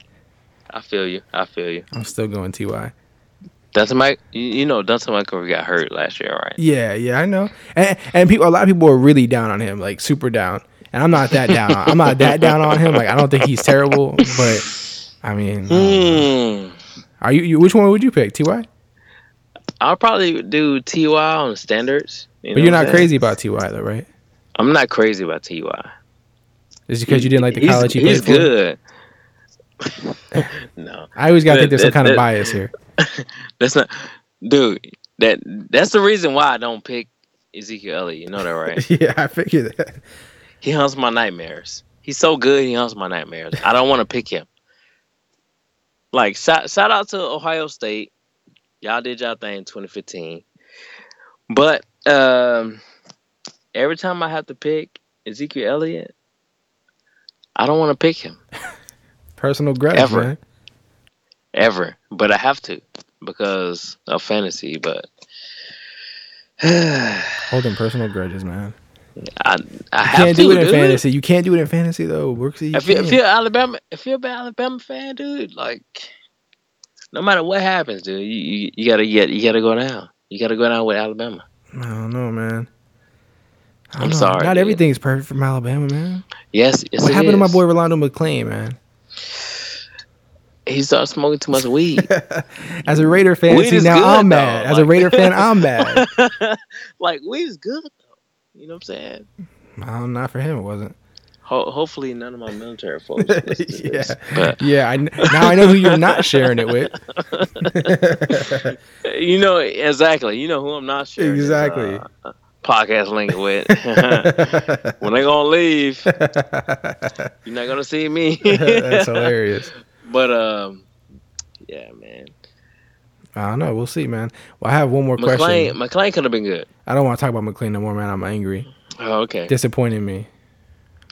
I feel you. I feel you.
I'm still going Ty.
Dunson Mike, you, know Dunson Michael got hurt last year, right?
Yeah, yeah, I know. And and people, a lot of people are really down on him, like super down. And I'm not that down. I'm not that down on him. Like I don't think he's terrible, but I mean,
Hmm.
are you, you? Which one would you pick, Ty?
I'll probably do Ty on the standards. You
But you're not crazy about Ty though, right?
I'm not crazy about Ty.
Is because you didn't like the
He's-
college he
He's
played for?
good. no,
I always gotta think there's some
That-
kind of bias here.
that's not, dude. That that's the reason why I don't pick Ezekiel Elliott. You know that, right?
yeah, I figured that.
He haunts my nightmares. He's so good. He haunts my nightmares. I don't want to pick him. Like shout shout out to Ohio State. Y'all did y'all thing in 2015. But um, every time I have to pick Ezekiel Elliott, I don't want to pick him
Personal grudge,
Ever.
man.
ever. But I have to because of fantasy. But
Holding personal grudges, man.
I I have
can't
to
do it in
dude.
fantasy. You can't do it in fantasy though. Works. you
If you, if you're Alabama, if you're an Alabama fan, dude, like no matter what happens, dude, you, you, you gotta get you gotta go down. You gotta go down with Alabama.
I don't know, man. I know.
sorry,
Not
dude.
everything's perfect from Alabama, man.
Yes, yes
what happened to my boy Rolando McClain, man?
He started smoking too much weed.
As a Raider fan, see now
good,
I'm mad.
though.
As a Raider fan, I'm mad.
like weed is good. You know what I'm saying?
Oh, not for him, it wasn't.
Ho- hopefully, none of my military folks.
yeah,
this. But
yeah. I, now I know who you're not sharing it with.
you know exactly. You know who I'm not sure.
Exactly.
uh, podcast link with. when they gonna leave, you're not gonna see me.
That's hilarious.
But um, yeah, man.
I don't know. We'll see, man. Well, I have one more
McClain,
question.
McClain could have been good.
I don't want to talk about McClain no more, man. I'm angry.
Oh, okay.
Disappointing me.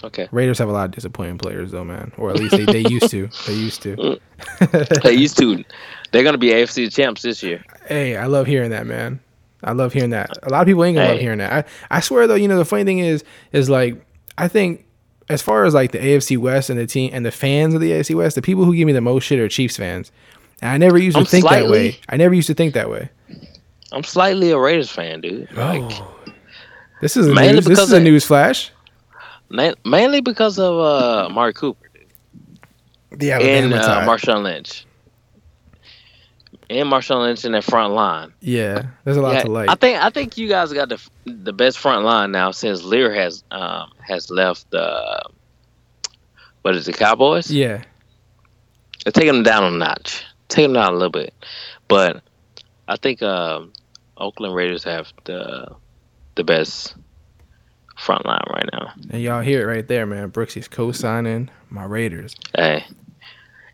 Okay.
Raiders have a lot of disappointing players, though, man. Or at least they, they used to. They used to.
They used to. They're gonna be AFC champs this year.
Hey, I love hearing that, man. I love hearing that. A lot of people ain't gonna love hearing that. I, I swear though, you know, the funny thing is, is like I think as far as like the AFC West and the team and the fans of the AFC West, the people who give me the most shit are Chiefs fans. And I never used to
I'm
think that way. I never used to think that way.
I'm slightly a Raiders fan, dude. Like
Oh. This is a
Mainly
news. This is a news flash.
mainly because of uh Amari Cooper
The
and
Alabama
uh,
tie.
Marshawn Lynch. And Marshawn Lynch in that front line.
Yeah, there's a lot
Yeah,
to like.
I think I think you guys got the the best front line now since Lear has um has left the what is it Cowboys?
yeah,
They're taking them down a notch, them down a little bit, but I think um, Oakland Raiders have the the best front line right now.
and y'all hear it right there, man. Brooksy's co-signing my Raiders.
Hey,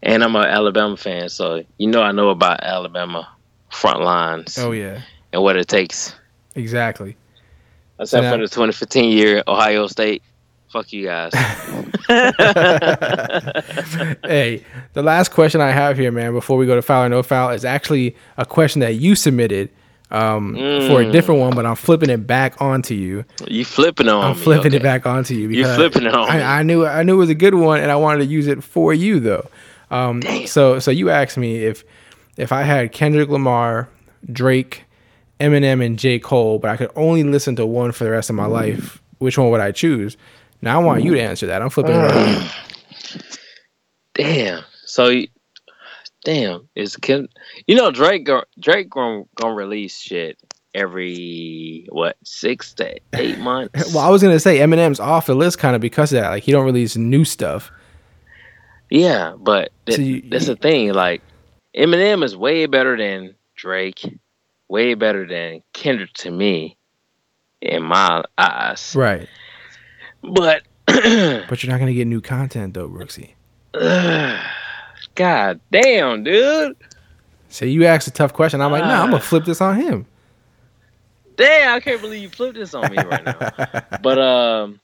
and I'm an Alabama fan, so you know I know about Alabama front lines
Oh yeah,
and what it takes.
exactly.
Except
now-
for the 2015 year Ohio State. Fuck you guys.
hey, the last question I have here, man, before we go to foul or no foul, is actually a question that you submitted um, for a different one, but I'm flipping it back onto you.
you flipping on
I'm
me.
flipping it back onto you.
You're flipping on.
I, I knew I knew it was a good one, and I wanted to use it for you though. Um, so so you asked me if if I had Kendrick Lamar, Drake, Eminem, and J Cole, but I could only listen to one for the rest of my life, which one would I choose? Now I want you to mm-hmm. answer that. I'm flipping around.
Damn. So, damn, is Ken? You know Drake? Go, Drake gonna, gonna release shit every what six to eight months.
Well, I was gonna say Eminem's off the list kind of because of that. Like he don't release new stuff.
yeah, but th-
So you-
that's the thing. Like Eminem is way better than Drake, way better than Kendrick to me, in my eyes.
Right.
But
But you're not gonna get new content though, Brooksy.
God damn, dude.
So you asked a tough question. I'm like, nah,
Ah.
I'm gonna flip this on him.
Damn, I can't believe you flipped this on me right now. but um,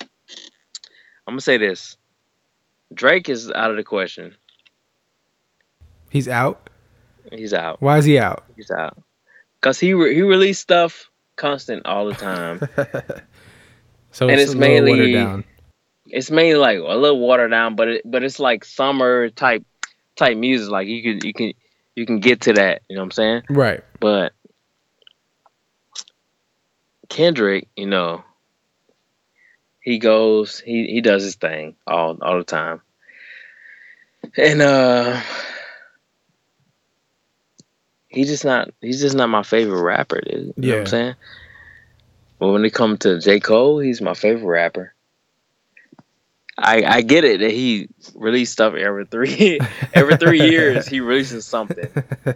I'm gonna say this: Drake is out of the question.
He's out.
He's out.
Why is he out?
He's out. Cause he re- he released stuff constant all the time.
So
And
it's,
it's mainly-
down.
it's mainly like a little watered down, but it but it's like summer type type music. Like you can you can you can get to that. You know what I'm saying?
Right.
But Kendrick, you know, he goes, he he does his thing all all the time, and uh, he just not he's just not my favorite rapper, dude. You know what
Yeah.
I'm saying? But when it comes to J Cole, he's my favorite rapper. I I get it that he released stuff every three every three years. He releases something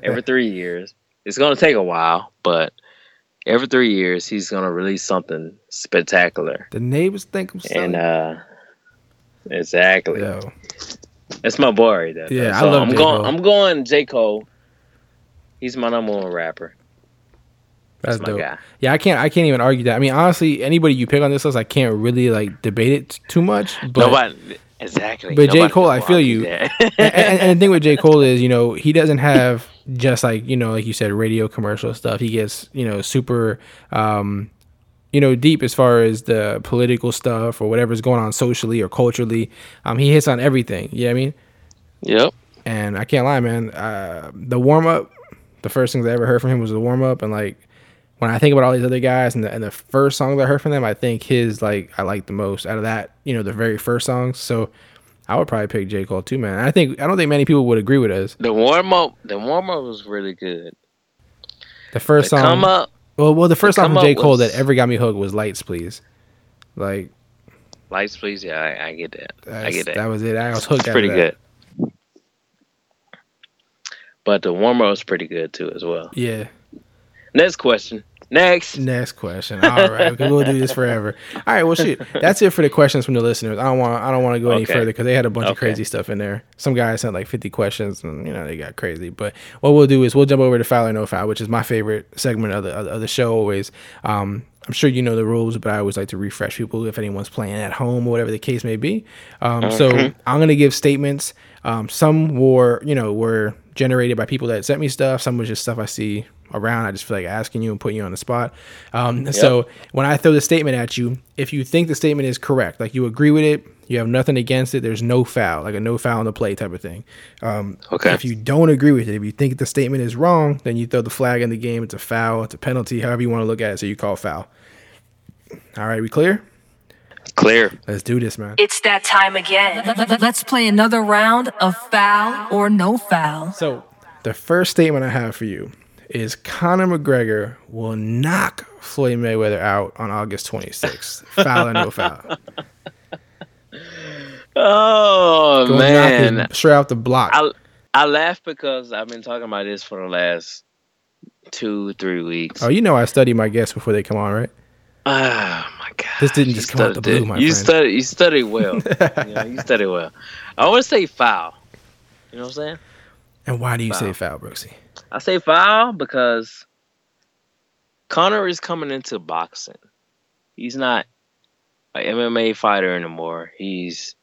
every three years. It's gonna take a while, but every three years he's gonna release something spectacular.
The neighbors think I'm
And uh exactly.
Yo,
That's my boy right there.
Yeah, I love
I'm
J.
going
Cole.
I'm going J. Cole. He's my number one rapper.
That's
That's
dope.
guy.
Yeah, I can't. I can't even argue that. I mean, honestly, anybody you pick on this list, I can't really like debate it too much. But
Nobody exactly.
but J. Cole, I feel you. and, and, and the thing with J. Cole is, you know, he doesn't have just like, you know, like you said, radio commercial stuff. He gets, you know, super, um, you know, deep as far as the political stuff or whatever's going on socially or culturally. Um, he hits on everything. You know what I mean?
yep.
And I can't lie, man. Uh, the warm up, the first things I ever heard from him was the warm up, and like when I think about all these other guys and the, and the first songs I heard from them, I think his like I like the most out of that. You know, the very first songs. So I would probably pick J Cole too, man. I think I don't think many people would agree with us.
The warm up the warm up was really good.
The first
The
song,
come up
well, well, the first
the
song from J Cole
was-
that ever got me hooked was "Lights, Please." Like
lights please, yeah, I, I get that. I get that.
that was it. I was hooked.
Pretty good. But the warm up was pretty good too as well.
Yeah.
Next question. Next.
Next question. All right, we'll do this forever. All right, well, shoot, That's it for the questions from the listeners. I don't want. I don't want to go any
Okay.
further because they had a bunch of
Okay.
crazy stuff in there. Some guys sent like fifty questions, and you know they got crazy. But what we'll do is we'll jump over to foul or no file, which is my favorite segment of the of the- of the show. Always. Um, I'm sure you know the rules, but I always like to refresh people if anyone's playing at home or whatever the case may be. Um, So I'm gonna give statements. Um, some were, you know, were generated by people that sent me stuff. Some was just stuff I see around. I just feel like asking you and putting you on the spot. Um, So when I throw the statement at you, if you think the statement is correct, like you agree with it, you have nothing against it, there's no foul, like a no foul on the play type of thing. Um,
Okay.
If you don't agree with it, if you think the statement is wrong, then you throw the flag in the game. It's a foul. It's a penalty. However you want to look at it. So you call foul. All right, we clear?
Clear.
Let's do this, man.
It's that time again. Let's play another round of foul or no foul.
So the first statement I have for you is Conor McGregor will knock Floyd Mayweather out on August 26th. foul or no foul?
Oh
Go
man.
straight off the block.
I I laugh because I've been talking about this for the last two, three weeks.
oh, you know I study my guests before they come on, right?
Oh my god!
This didn't just come out the blue, my
you
friend.
study, you study well. you, know, you study well. I want to say foul. You know what I'm saying?
And why do you say
Foul.
foul, Brooksy?
I say foul because Conor is coming into boxing. He's not an MMA fighter anymore. He's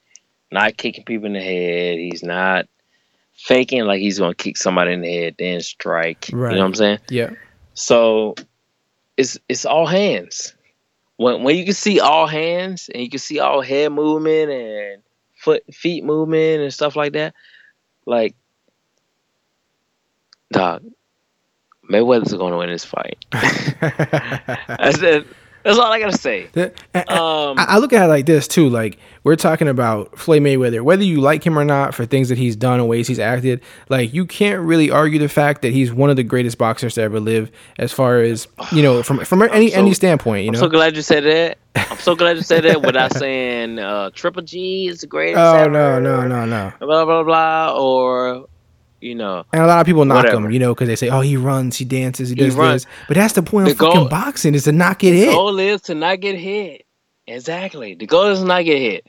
not kicking people in the head. He's not faking like he's gonna kick somebody in the head then strike.
Right.
You know what I'm saying?
Yeah.
So it's it's all hands. When when you can see all hands and you can see all head movement and foot feet movement and stuff like that, like dog, Mayweather's gonna win this fight. That's it. That's all I gotta say. Um,
I look at it like this too. Like we're talking about Floyd Mayweather, whether you like him or not for things that he's done and ways he's acted. Like you can't really argue the fact that he's one of the greatest boxers to ever live, as far as you know, from from any
so-
any standpoint. You
I'm
know.
so glad you said that. I'm so glad you said that without saying uh, Triple G is the greatest.
oh
ever,
no no no no.
Blah blah blah, or you know,
And a lot of people knock
Whatever.
him, you know, because they say, "Oh, he runs, he dances, he does
runs.
this." But that's the point of
The
fucking boxing is to not get hit.
goal is to not get hit. Exactly. The goal is to not get hit.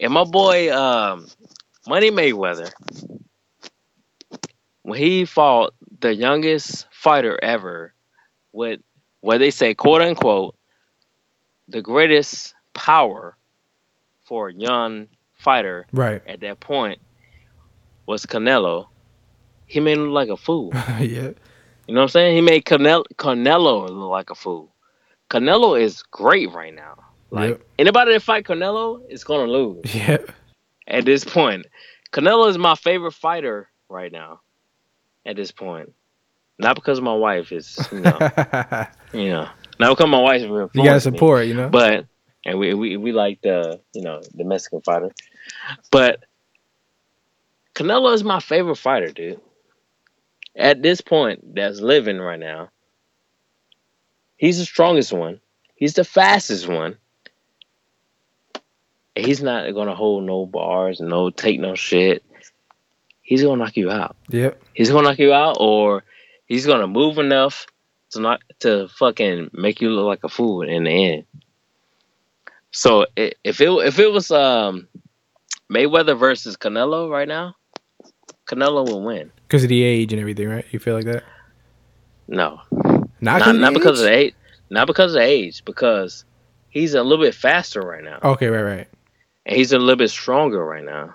And my boy, um, Money Mayweather, when he fought the youngest fighter ever, with what they say, quote unquote, the greatest power for a young fighter
Right.
at that point was Canelo. He made him look like a fool.
yeah.
You know what I'm saying? He made Canelo, Canelo look like a fool. Canelo is great right now. Like
Yep.
anybody that fight Canelo is gonna lose
Yeah.
at this point. Canelo is my favorite fighter right now. At this point, not because my wife is, you know, you know, not because my wife's real.
you gotta support, you know.
but and we we we like the you know the Mexican fighter, but Canelo is my favorite fighter, dude. At this point, that's living right now. He's the strongest one. He's the fastest one. He's not gonna hold no bars, no take no shit. He's gonna knock you out.
yep.
He's gonna knock you out, or he's gonna move enough to not to fucking make you look like a fool in the end. So if it if it was um Mayweather versus Canelo right now, Canelo will win.
Because of the age and everything, right? You feel like that?
No,
Not,
not not because of
age?
the age, not because of age, because he's a little bit faster right now,
Okay, right, right.
and he's a little bit stronger right now.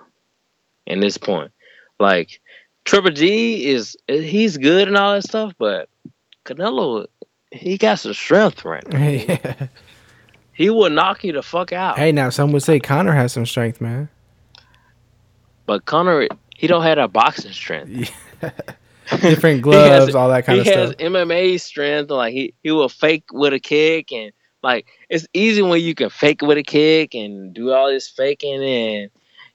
In this point, like Triple G is he's good and all that stuff, but Canelo he got some strength right now.
yeah.
He will knock you the fuck out.
Hey, now some would say Conor has some strength, man.
But Conor, he don't have that boxing strength.
Different gloves,
has-
all that kind of stuff. he has.
MMA strength. Like he, he will fake with a kick, and like it's easy when you can fake with a kick and do all this faking and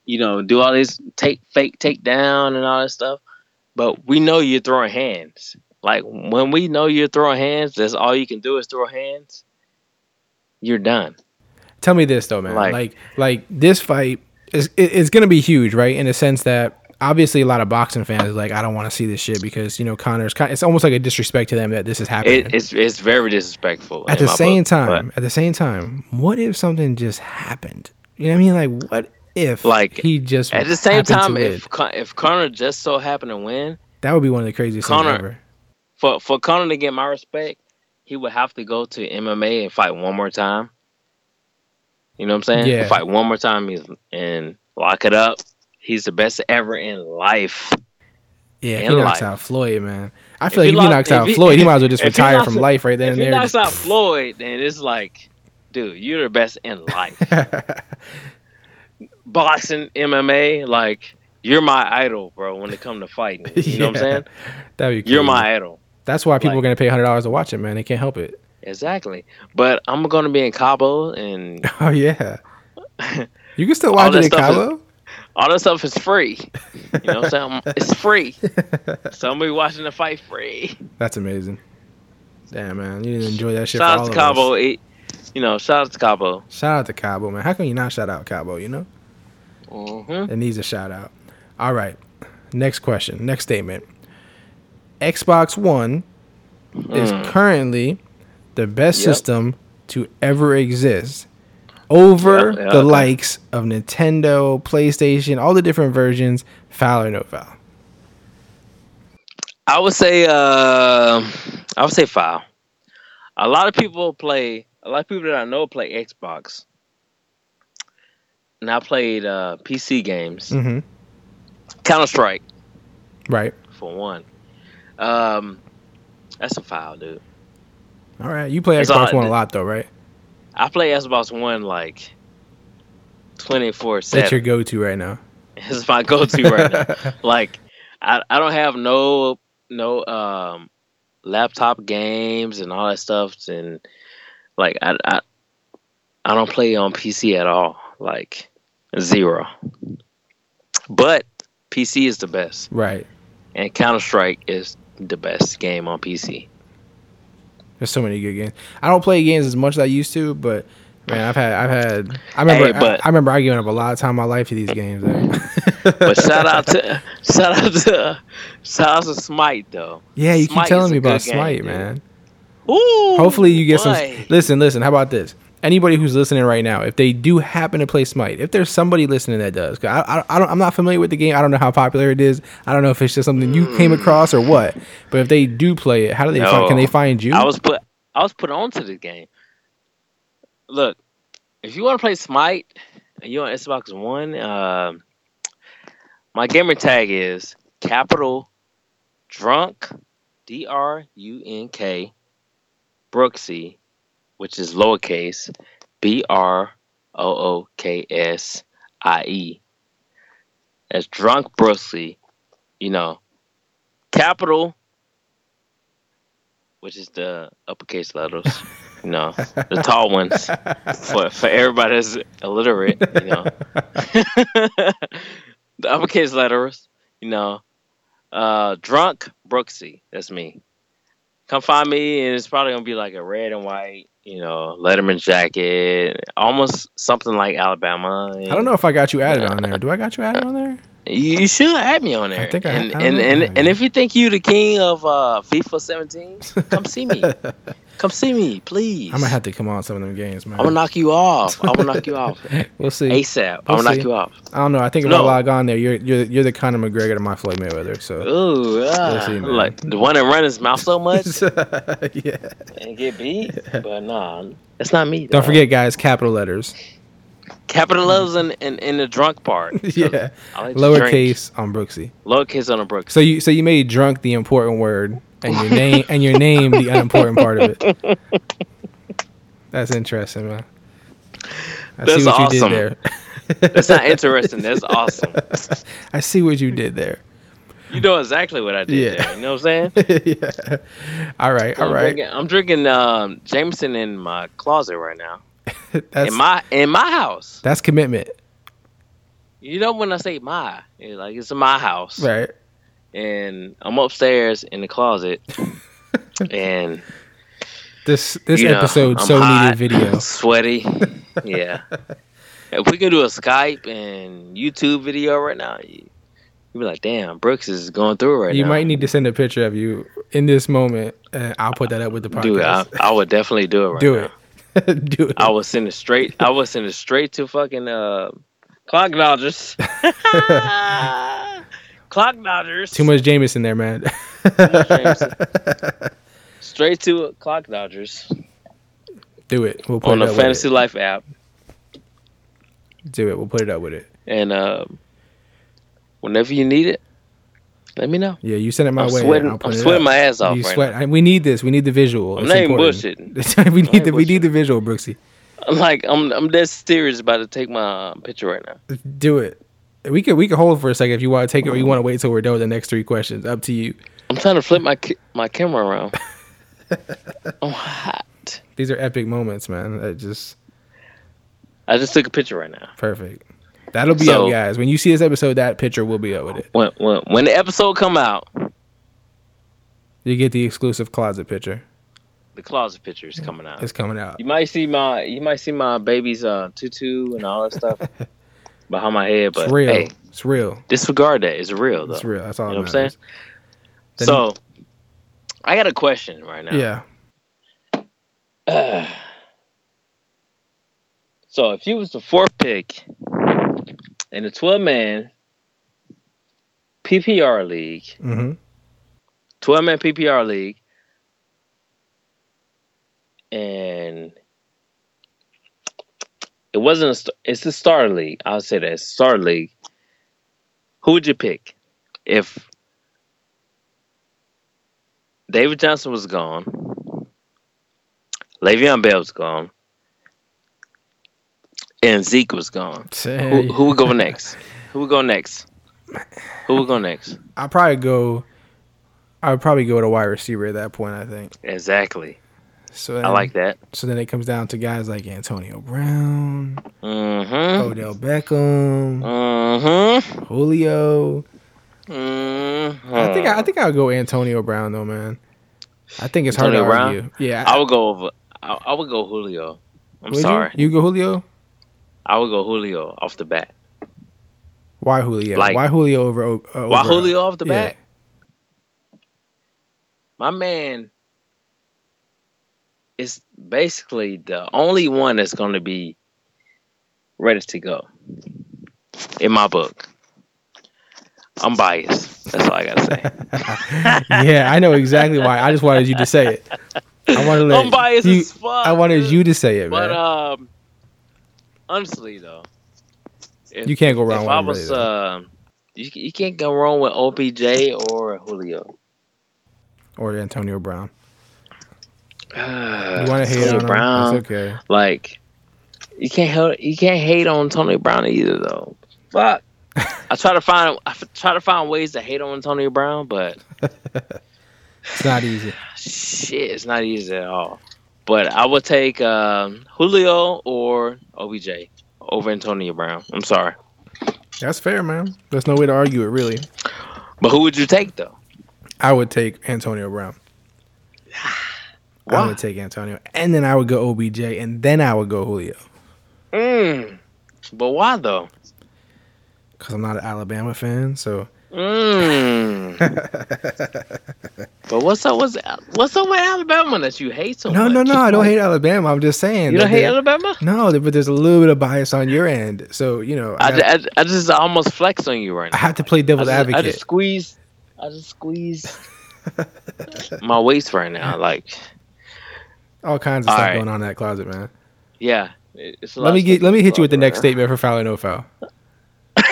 you know do all this take fake takedown and all that stuff. But we know you're throwing hands. Like when we know you're throwing hands, that's all you can do is throw hands. You're done.
Tell me this though, man. Like,
Like-
like, this fight is it, it's gonna be huge, right? In the sense that obviously a lot of boxing fans like I don't want to see this shit because you know Conor's kind. It's almost like a disrespect to them that this is happening.
It, it's it's very disrespectful.
at the same
book, but-
time, at the same time, what if something just happened? You know what I mean? Like, what if
Like,
he just
At the same time, if Con- if Conor just so happened to win,
that would be one of the craziest
Conor-
things ever.
for for Conor to get my respect, he would have to go to MMA and fight one more time. You know what I'm saying?
Yeah.
Fight one more time he's, and lock it up. He's the best ever in life.
Yeah,
in
he knocks
life.
out Floyd, man. I
If
feel like
he
if he
lock-
knocks out
he-
Floyd, he might as well just retire from
out-
life right then
If
and
he
there.
knocks out Floyd, then it's like, dude, you're the best in life. Boxing, MMA, like you're my idol, bro. When it comes to fighting, you know what I'm saying?
That'd be
You're
crazy.
my idol.
That's why people
like-
are gonna pay hundred dollars to watch it, man. They can't help it.
Exactly. But I'm gonna be in Cabo and
Oh yeah, you can still watch it in
stuff is-
Cabo.
All that stuff is free. You know saying? It's free. Somebody watching the fight free.
That's amazing. Damn man, you didn't enjoy that shit.
Shout
for
out to Cabo. It, you know, shout out to Cabo.
Shout out to Cabo, man. How can you not shout out Cabo? You know,
hmm
it needs a shout out. All right, next question, next statement. Xbox One is currently the best
Mm. Yep.
system to ever exist over
Yeah, yeah,
the
okay.
likes of Nintendo, PlayStation, all the different versions, foul or no foul.
I would say, uh, I would say foul. A lot of people play. A lot of people that I know play Xbox. And I played uh, PC games.
Mm-hmm.
Counter Strike
Right.
for one. Um, that's a foul, dude.
All right. You play
That's
Xbox
all-
One a lot though, right?
I play Xbox One like twenty four
That's your go-to right now.
It's my go to right now. Like I, I don't have no no um laptop games and all that stuff and like I I, I don't play on PC at all. Like zero. But PC is the best.
Right.
And Counter Strike is the best game on PC.
There's so many good games. I don't play games as much as I used to, but man, I've had, I've had. I remember,
Hey, but-
I, I remember I given up a lot of time in my life to these games.
But shout out to shout out to shout out to Smite though.
yeah, you keep telling me about
game,
Smite, man.
Ooh,
Hopefully, you get some. Listen, listen. How about this? Anybody who's listening right now, if they do happen to play Smite, if there's somebody listening that does, 'cause I, I, I don't, I'm not familiar with the game. I don't know how popular it is. I don't know if it's just something you came across or what. But if they do play it, how do they?
No.
Find, can they find you?
I was put I was put onto the game. Look, if you want to play Smite and you're on Xbox One, um, my gamer tag is capital drunk D R U N K Brooksy which is lowercase, B R O O K S I E. As drunk Brooksy, you know, capital, which is the uppercase letters, you know, the tall ones for for everybody that's illiterate, you know, the uppercase letters, you know, uh, drunk Brooksy. That's me. Come find me, and it's probably gonna be like a red and white, you know, Letterman jacket, almost something like Alabama.
I don't know if I got you added on there. Do I got you added on there?
You should add me on there.
I think I-
and
I
and and, and if you think you the king of uh, FIFA 17, come see me. come see me, please.
I'm gonna have to come on some of them games, man.
I'm gonna knock you off. I'm gonna knock you off
we'll see.
ASAP. I'm gonna knock you off.
I don't know. I think if
No.
I log on there, you're you're you're the Conor McGregor to my Floyd Mayweather. So
Ooh,
see, man.
like the one that run his mouth so much
yeah.
and get beat. But nah, that's not me.
Don't forget, guys, capital letters.
Capital letters in, in, the drunk part.
yeah.
Like drink.
Lowercase on Brooksy.
Lowercase on the Brooksy.
So you so you made drunk the important word and your name and your name the unimportant part of it. That's interesting, man. I
That's
see what
awesome.
you did there.
That's not interesting. That's awesome.
I see what you did there.
You know exactly what I did
Yeah.
there. You know what I'm saying?
yeah. All right, all
I'm
right.
drinking, I'm drinking um, Jameson in my closet right now.
That's
in my in my house.
that's commitment,
You know when I say my, it's like it's my house,
right?
and I'm upstairs in the closet, and
This this
know,
episode
I'm
so
hot,
needed video.
sweaty. yeah. If we could do a Skype and YouTube video right now, you, you'd be like, "Damn, Brooks is going through right
You
now."
You might need to send a picture of you in this moment, and I'll put that up with the podcast.
do it. I, I would definitely do it right
Do
now.
it. do it.
I was send it straight. I was send it straight to fucking uh, Clock Dodgers. Clock Dodgers.
Too much Jameson there, man.
Jameson. Straight to Clock Dodgers
do it. We'll put
on
it
the
up with
Fantasy
it.
Life app,
Do it. We'll put it up with it.
and uh, whenever you need it, let me know.
Yeah, you send it my
I'm
way.
sweating.
I'll put
I'm
it
sweating
up.
my ass off
You
right
sweat. I- We need this. We need the visual.
I'm
It's
not even
important.
bullshitting.
we need
ain't
the we need the visual, Brooksy.
I'm like I'm I'm dead serious about to take my uh, picture right now.
Do it. We could we could hold for a second if you want to take it or you mm-hmm. want to wait till we're done with the next three questions. Up to you.
I'm trying to flip my ca- my camera around. I'm hot.
These are epic moments, man. I just
I just took a picture right now.
perfect. That'll be
So-
up, guys. When you see this episode, that picture will be up with it.
When when when the episode come out,
You get the exclusive closet picture.
the closet picture is coming out.
It's coming out.
You might see my you might see my baby's uh tutu and all that stuff behind my head, but
It's real.
hey,
It's real.
disregard that. It's real though.
It's real. That's all.
You know what I'm saying?
matters.
So I got a question right now.
Yeah.
So if you was the fourth pick in the 12 man PPR league,
hmm
12 man PPR league, and it wasn't a st- it's a starter league. I'll say that starter league. Who would you pick if David Johnson was gone, Le'Veon Bell was gone, and Zeke was gone? Who, who would go next? Who would go next? Who would go next?
I'll probably go. I would probably go to wide receiver at that point. I think.
Exactly.
So then,
I like that.
So then it comes down to guys like Antonio Brown,
Mm-hmm.
Odell Beckham,
Mm-hmm.
Julio.
Mm-hmm.
I think I, I think I'll go Antonio Brown though, man. I think it's
Antonio
hard to
Brown?
argue. Yeah,
I would go over. I, I would go Julio. I'm
Would you?
sorry.
You? go Julio.
I would go Julio off the bat.
Why Julio?
Like-
Why Julio over? Uh,
Why
over-
Julio off the
yeah.
bat? My man is basically the only one that's going to be ready to go in my book. I'm biased. That's all I gotta say.
yeah, I know exactly why. I just wanted you to say it. I wanted
I'm biased
you,
as fuck.
I wanted
dude.
you to say it,
But
man.
um, honestly though, if,
you can't go wrong
if
with
I
him,
was,
really,
uh, you, you can't go wrong with OBJ or Julio.
or Antonio Brown. You want to hate
Tony
on him?
Brown.
That's okay.
Like you can't help, you can't hate on Tony Brown either though. Fuck. I try to find I try to find ways to hate on Tony Brown, but
It's not easy.
shit, it's not easy at all. But I would take um, Julio or OBJ over Antonio Brown. I'm sorry,
That's fair, man. There's no way to argue it, really.
but who would you take though?
I would take Antonio Brown.
Why?
I would take Antonio, and then I would go OBJ, and then I would go Julio.
Mm. But why though?
Because I'm not an Alabama fan, so
Mm. but what's up? What's what's up with Alabama that you hate so
no,
much?
no, no. No. I don't hate Alabama. I'm just saying.
You don't hate Alabama?
No, but there's a little bit of bias on your end. So you know, I,
I, I, I just almost flex on you right now.
I
now.
have to play devil's
just,
advocate.
I just squeeze. I just squeeze my waist right now. Like,
All kinds of
All
stuff
right.
going on in that closet, man.
yeah. it- It's a lot
Let me get let me hit you with the
talk
next
about.
statement for foul or no foul.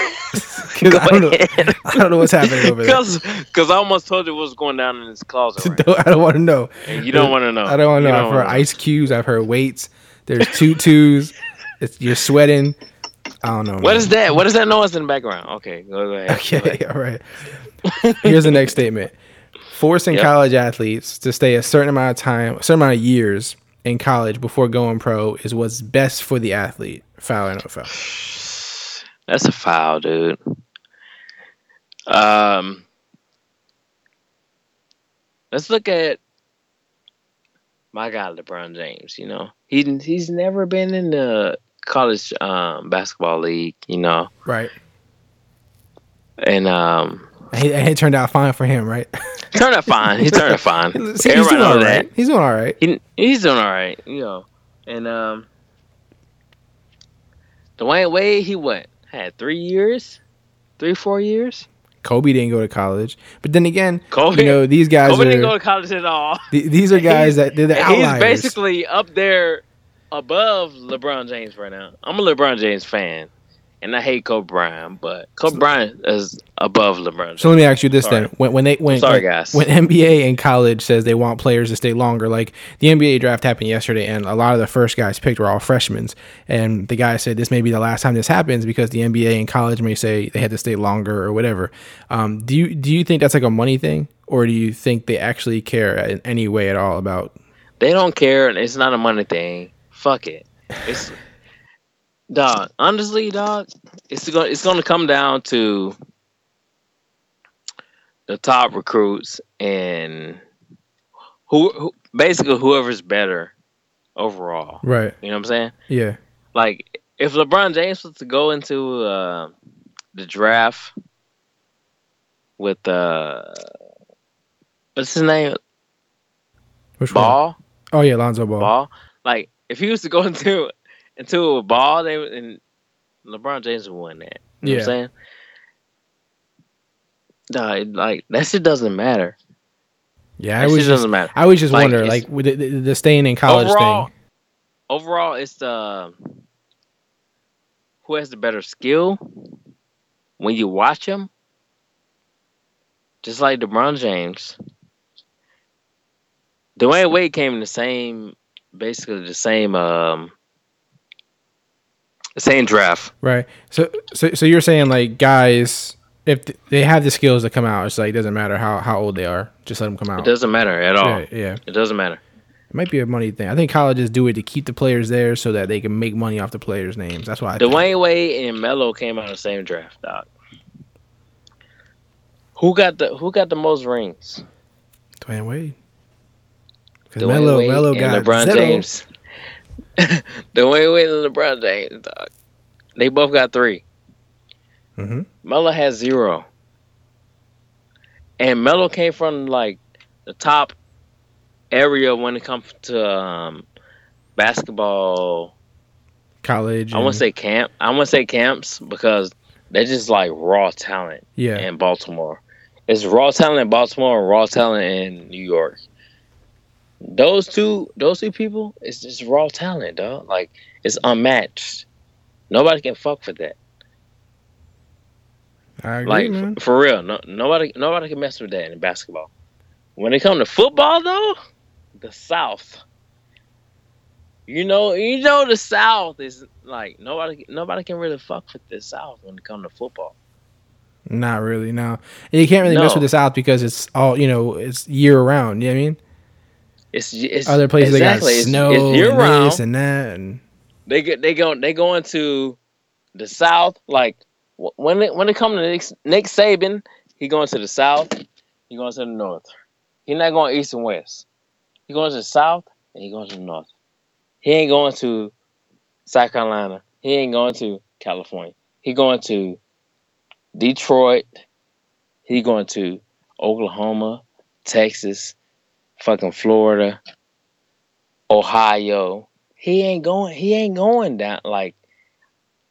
'Cause I don't know. I don't know what's happening over there.
Because because I almost told you what's going down in this closet. Right
Don't- I don't want to know.
And you don't want to know.
I don't want to know. I've heard ice cubes. I've heard weights. There's tutus. it's you're sweating. I don't know.
What
man.
is that? What is that noise in the background? Okay, go, go ahead.
Okay, all right. Here's the next statement: forcing
Yep.
college athletes to stay a certain amount of time, a certain amount of years in college before going pro is what's best for the athlete. Foul or no foul?
That's a foul, dude. Um, let's look at my guy LeBron James. You know, he he's never been in the college um, basketball league. You know,
Right.
and um,
he- it turned out fine for him, right?
turned out fine. He turned out fine.
See, he's doing all
that.
He's doing all right.
He, he's doing all right. You know, and um, Dwyane Wade, he what had three years, three four years.
Kobe didn't go to college, but then again,
Kobe-
you know these guys
Kobe
are
didn't go to college at all.
th- these are guys that they're the outliers.
He's basically up there above LeBron James right now. I'm a LeBron James fan, and I hate Kobe Bryant, but Kobe Bryant is above LeBron.
So let me ask you this
Sorry.
then: when when they when
sorry,
when,
guys.
when NBA and college says they want players to stay longer, like the NBA draft happened yesterday, and a lot of the first guys picked were all freshmen, and the guy said this may be the last time this happens because the NBA and college may say they had to stay longer or whatever. Um, do you do you think that's like a money thing, or do you think they actually care in any way at all about?
They don't care, and it's not a money thing. Fuck it. It's dog. Honestly, dog, it's gonna it's going to come down to the top recruits and who, who basically whoever's better overall.
Right.
You know what I'm saying?
Yeah.
Like if LeBron James was to go into uh, the draft with uh, what's his name,
Which one?
Ball.
Oh yeah, Lonzo Ball.
ball. Like if he was to go into into a ball, they and LeBron James won that. You know
Yeah.
what I'm saying? Nah, it- like that shit doesn't matter.
Yeah, I
That
just
doesn't matter.
I always just
Like,
wonder, like with the, the, the staying in college
overall,
thing.
overall, it's the who has the better skill when you watch him. Just like LeBron James, Dwyane Wade came in the same, basically the same, um, same draft.
Right. So, so, so you're saying like guys, if they have the skills to come out, it's like it doesn't matter how, how old they are, just let them come out.
It doesn't matter at all.
Yeah, yeah.
It doesn't matter.
It might be a money thing. I think colleges do it to keep the players there so that they can make money off the players' names. That's why. I think.
Dwyane Wade and Melo came out of the same draft, Doc. Who got the Who got the most rings?
Dwyane Wade. Because
Dwyane
Melo,
Wade
Melo
and
got
LeBron
zero.
James. Dwyane Wade and LeBron James, dog. They both got 3
Mhm.
Melo has zero, and Melo came from like the top area when it comes to um, basketball
College.
I want to say camp. I want to say camps because they're just like raw talent
Yeah.
in Baltimore. It's raw talent in Baltimore and raw talent in New York. Those two, those two people, it's just raw talent, dog. Like it's unmatched. Nobody can fuck with that.
I agree,
Like
man.
for real, no, nobody, nobody can mess with that in basketball. When it comes to football, though, the South, You know, you know the South is like nobody nobody can really fuck with the South when it comes to football.
Not really, no. And you can't really mess with the South because it's all you know. It's year round. You know what I mean?
It's, it's
Other places
exactly.
they got
It's-
snow
it's year
and
round.
this and that, and
they get they go they go into the South. Like when it when it comes to Nick, Nick Saban, he going to the South. He going to the North. He not going East and West. He going to the South and he going to the North. He ain't going to South Carolina. He ain't going to California. He going to Detroit. He going to Oklahoma, Texas, fucking Florida, Ohio. He ain't going. He ain't going down like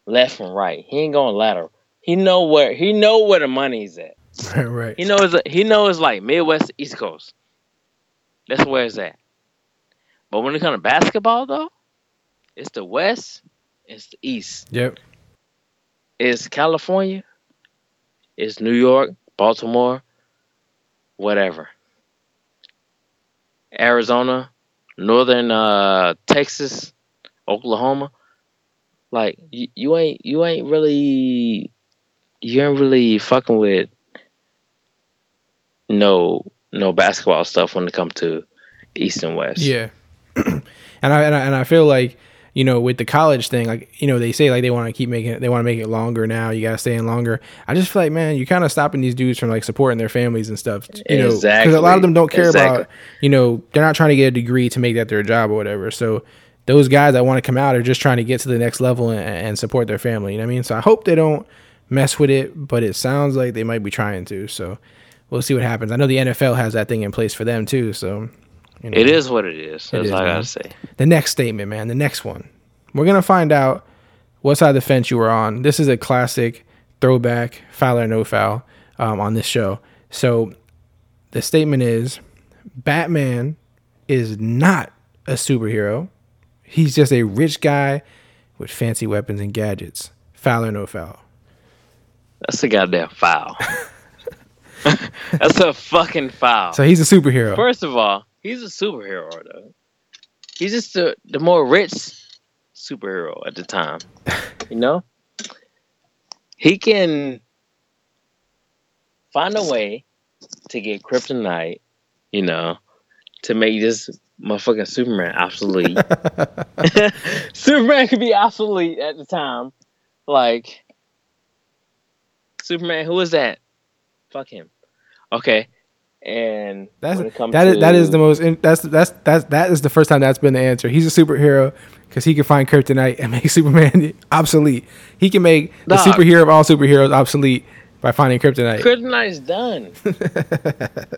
left and right. He ain't going lateral. He know where. He know where the money's at.
right, right.
He knows. He knows like Midwest, East Coast. That's where it's at. But when it comes to basketball, though, it's the West. It's the East.
Yep.
It's California. It's New York, Baltimore, whatever. Arizona, northern uh, Texas, Oklahoma. Like you, you ain't you ain't really you ain't really fucking with no no basketball stuff when it comes to East and West.
Yeah. and I, and I and I feel like you know with the college thing, like you know they say like they want to keep making it, they want to make it longer now. You gotta stay in longer. I just feel like man, you're kind of stopping these dudes from like supporting their families and stuff. You know, because a lot of them don't care
Exactly.
about you know they're not trying to get a degree to make that their job or whatever. So those guys that want to come out are just trying to get to the next level and, and support their family. You know what I mean? So I hope they don't mess with it, but it sounds like they might be trying to. So we'll see what happens. I know the NFL has that thing in place for them too. So you know.
It is what it is. That's
is,
all I gotta say.
The next statement, man. The next one. We're gonna find out what side of the fence you were on. This is a classic throwback, foul or no foul, um, on this show. So the statement is Batman is not a superhero. He's just a rich guy with fancy weapons and gadgets. Foul or no foul.
That's a goddamn foul. That's a fucking foul.
So he's a superhero.
First of all, he's a superhero though. He's just the, the more rich superhero at the time. You know? He can find a way to get kryptonite, you know, to make this motherfucking Superman obsolete. Superman could be obsolete at the time. Like Superman, who is that? Fuck him. Okay. And
That's
when it comes
that is that is the most in- that's that's that's that is the first time that's been the answer. He's a superhero because he can find kryptonite and make Superman obsolete. He can make the superhero of all superheroes obsolete by finding kryptonite.
Kryptonite's done.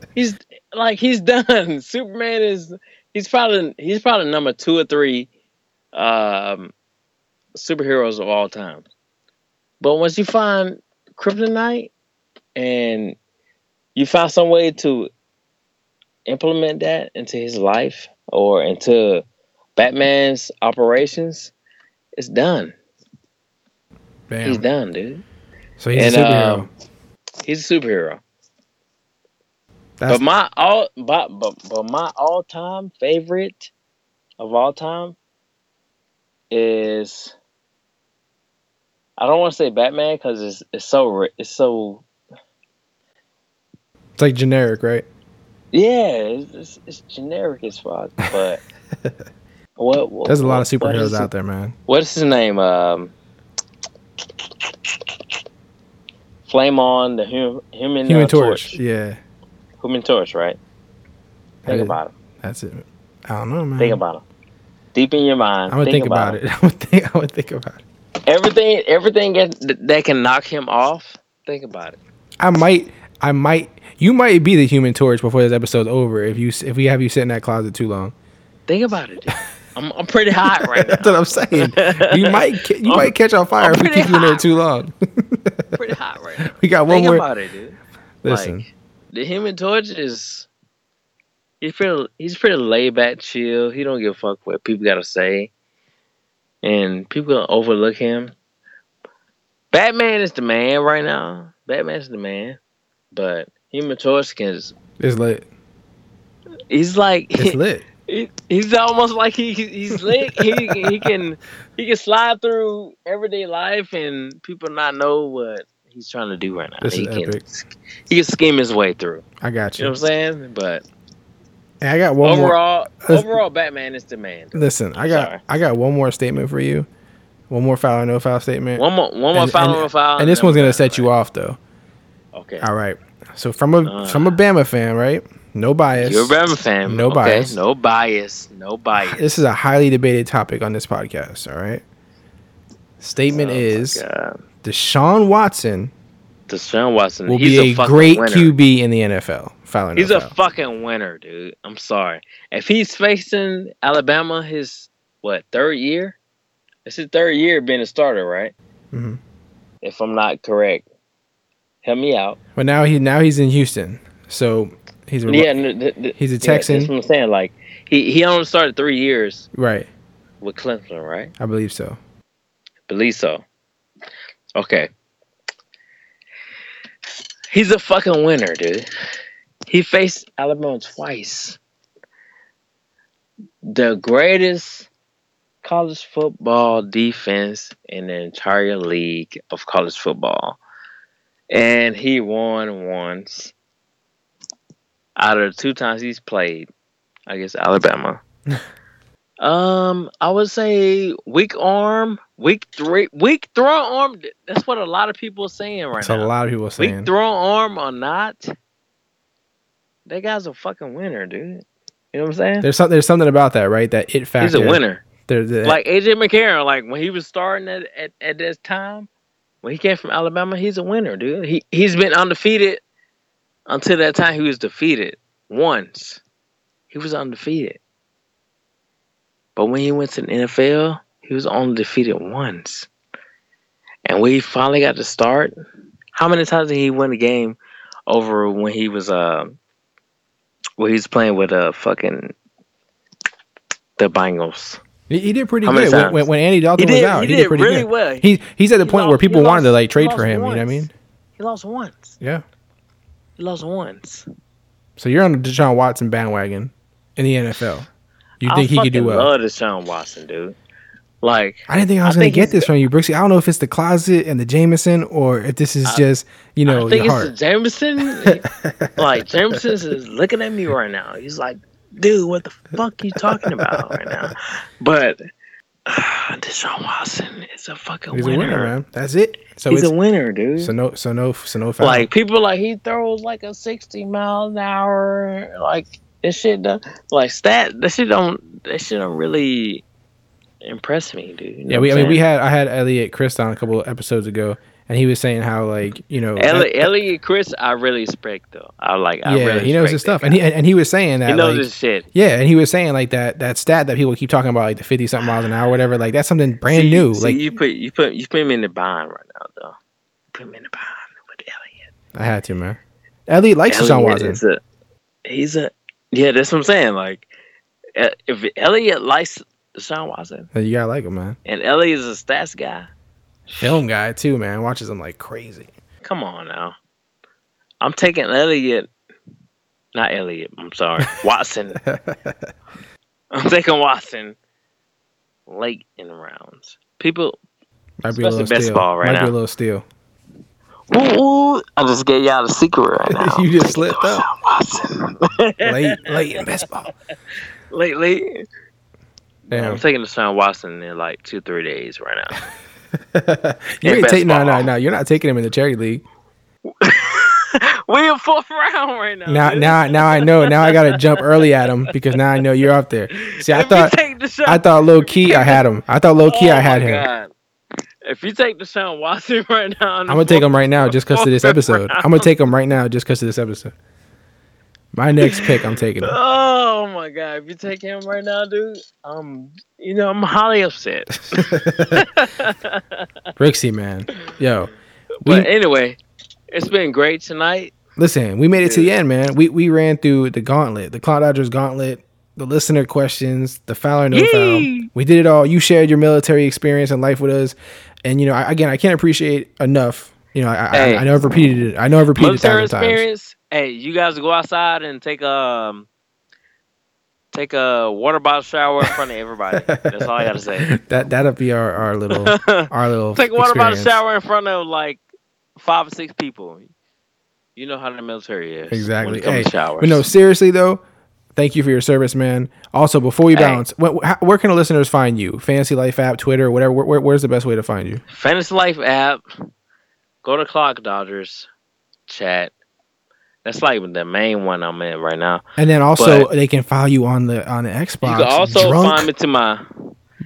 he's like he's done. Superman is he's probably he's probably number two or three um superheroes of all time. But once you find kryptonite and you find some way to implement that into his life or into Batman's operations, it's done.
Bam.
He's done, dude.
So he's
And,
a superhero.
um, He's a superhero.
That's
but my all but, but but my all time favorite of all time is I don't want to say Batman because it's it's so it's so
it's like generic, right?
yeah it's, it's, it's generic as fuck. But what, what
There's a lot of superheroes out there, man.
What is his name? Um, Flame on the hum, human
Human
uh,
Torch.
torch.
Yeah,
Human torch, right? Think
is-
about it.
that's it. I don't know, man.
Think about it. Deep in your mind.
I would think, about, it. I would think. I would think about it.
Everything, everything that, that can knock him off. Think about it.
I might. I might. You might be the Human Torch before this episode's over if you if we have you sit in that closet too long.
Think about it. I'm, I'm pretty hot right now.
That's what I'm saying. You might you might catch on fire if we keep you in there too long.
pretty hot right now.
we got one
Think
more.
about it, dude.
Listen,
Like, the Human Torch is he's pretty he's pretty laid back, chill. He don't give a fuck what people gotta say, and people overlook him. Batman is the man right now. Batman's the man, but Human Torch can.
it's lit.
He's like
It's lit.
He, he's almost like he he- he's slick. he he can he can slide through everyday life and people not know what he's trying to do right now.
This
he
is
can
epic.
he can scheme his way through.
I got
You
You know
what I'm saying? But
And I got one more.
overall,
Listen-
overall, Batman is the man.
Listen, I got
Sorry.
I got one more statement for you. One more file or no file statement.
One more, one more
and,
foul,
and-
one foul,
and this one's gonna set you off though.
Okay,
All right. So from a
Uh.
from a Bama fan, right? No bias.
you're a Bama fan.
No
okay.
bias.
No bias. No bias.
This is a highly debated topic on this podcast. All right. Statement
Oh
is Deshaun Watson
Deshaun Watson
will
he's
be a,
fucking
great
winner.
QB in the NFL. Foul or no
He's a
foul.
fucking winner, dude. I'm sorry. If he's facing Alabama, his what third year? It's his third year being a starter, right?
Mhm.
If I'm not correct, help me out.
But now he now he's in Houston, so he's a,
Yeah, n- th- th-
He's a
yeah,
Texan.
that's what I'm saying. Like he he only started three years
right.
with Clemson, right?
I believe so.
Believe so. Okay. He's a fucking winner, dude. He faced Alabama twice. The greatest college football defense in the entire league of college football. And he won once out of the two times he's played against Alabama. Um, I would say weak arm, weak three, weak throw arm. That's what a lot of people are saying right
That's
now.
a lot of people are saying.
Weak throw arm or not, that guy's a fucking winner, dude. You know what I'm saying?
There's something. There's something about that, right? That it factor.
He's a winner.
There, there-
Like AJ McCarron, like when he was starting at, at, at this time, when he came from Alabama, he's a winner, dude. He he's been undefeated until that time he was defeated once. He was undefeated. But when he went to the NFL, he was only defeated once. And when he finally got to start, how many times did he win a game over when he was uh when he was playing with uh fucking the Bengals?
He, he did pretty
How
good when, when, when Andy Dalton
He
was out.
he
He,
did
did pretty
really
good.
well.
He he's at the
He
point where people
he
wanted to like trade for
lost
him. You know what I mean?
He lost once.
Yeah.
He lost once.
So you're on the Deshaun Watson bandwagon in the NFL. You think he could do well?
I
well?
love Deshaun Watson, dude. Like,
I didn't think I was
I
going to get this from you, Brooksy. I don't know if it's the closet and the Jameson or if this is just, you know,
I think
your
it's
heart.
the Jameson. like, Jameson is looking at me right now. He's like, dude, what the fuck you talking about right now? But uh, Deshaun Watson is a fucking
He's a
winner.
winner, man. That's it. So
He's
it's
a winner, dude.
so no so no so no foul.
like people like he throws like a sixty mile an hour like this shit like stat that shit don't that shit don't really impress me dude You know
yeah, we I mean we had I had Elliot Chris on a couple of episodes ago, and he was saying how like you know
Elliot,
that-
Elliot Chris I really respect though I like I
yeah
really
he knows his stuff,
that
and he and, and he was saying that
he knows
like,
his shit
yeah, and he was saying like that that stat that people keep talking about like the fifty something miles an hour, whatever. Like that's something brand
See-
new.
see,
like
you put you put you put him in the bind right now though put him in the bind with Elliot
I had to man. Elliot likes
Elliot
Watson.
is a he's a yeah that's what I'm saying like if Elliot likes Deshaun Watson
You gotta like him, man.
and Elliot is a stats guy
Film guy too, man. Watches him like crazy.
Come on now. I'm taking Elliot. Not Elliot. I'm sorry. Watson. I'm taking Watson late in the rounds. People.
Might be a
Especially
little
best
steal.
ball right
Might be
now.
a little steal.
Ooh, I just gave y'all the secret right now.
you just slipped up
Watson.
late, late in best ball.
late, late. I'm taking Deshaun Watson in like two, three days right now.
You ain't take no, no, no. You're not taking him in the charity league.
we in fourth round right now.
Now,
dude.
now, now I know. Now I gotta jump early at him because now I know you're up there. See, I
If
thought, I thought low key I had him. I thought low key I
Oh
had him.
God. If you take Deshaun Watson right now,
I'm gonna take him right now just because of this episode. I'm gonna take him right now just because of this episode. My next pick, I'm taking him.
Oh my god! If you take him right now, dude, um, you know I'm highly upset.
Brooksy, man. Yo,
but
we
anyway, it's been great tonight.
listen. We made it to the end, man. We we ran through the gauntlet, the Clock Dodgers gauntlet, the listener questions, the foul or no foul. We did it all. You shared your military experience and life with us, and you know, I, again, I can't appreciate enough. You know, I,
Hey.
I, I know I've repeated it. I know I've repeated it thousand times.
experience. Hey, you guys go outside and take um take a water bottle shower in front of everybody. That's all I gotta say.
That that'll be our, our little our little
Take a water bottle shower in front of like five or six people. You know how the military is.
Exactly.
When it comes
Hey, but no, seriously though, thank you for your service, man. Also, before we
Hey.
bounce, where, where can the listeners find you? Fantasy Life app, Twitter, whatever. Where, where- where's the best way to find you?
Fantasy Life app. Go to Clock Dodgers chat. That's like the main one I'm in right now.
And then also
But-
they can follow you on the on the Xbox.
You can also
Drunk
find me to my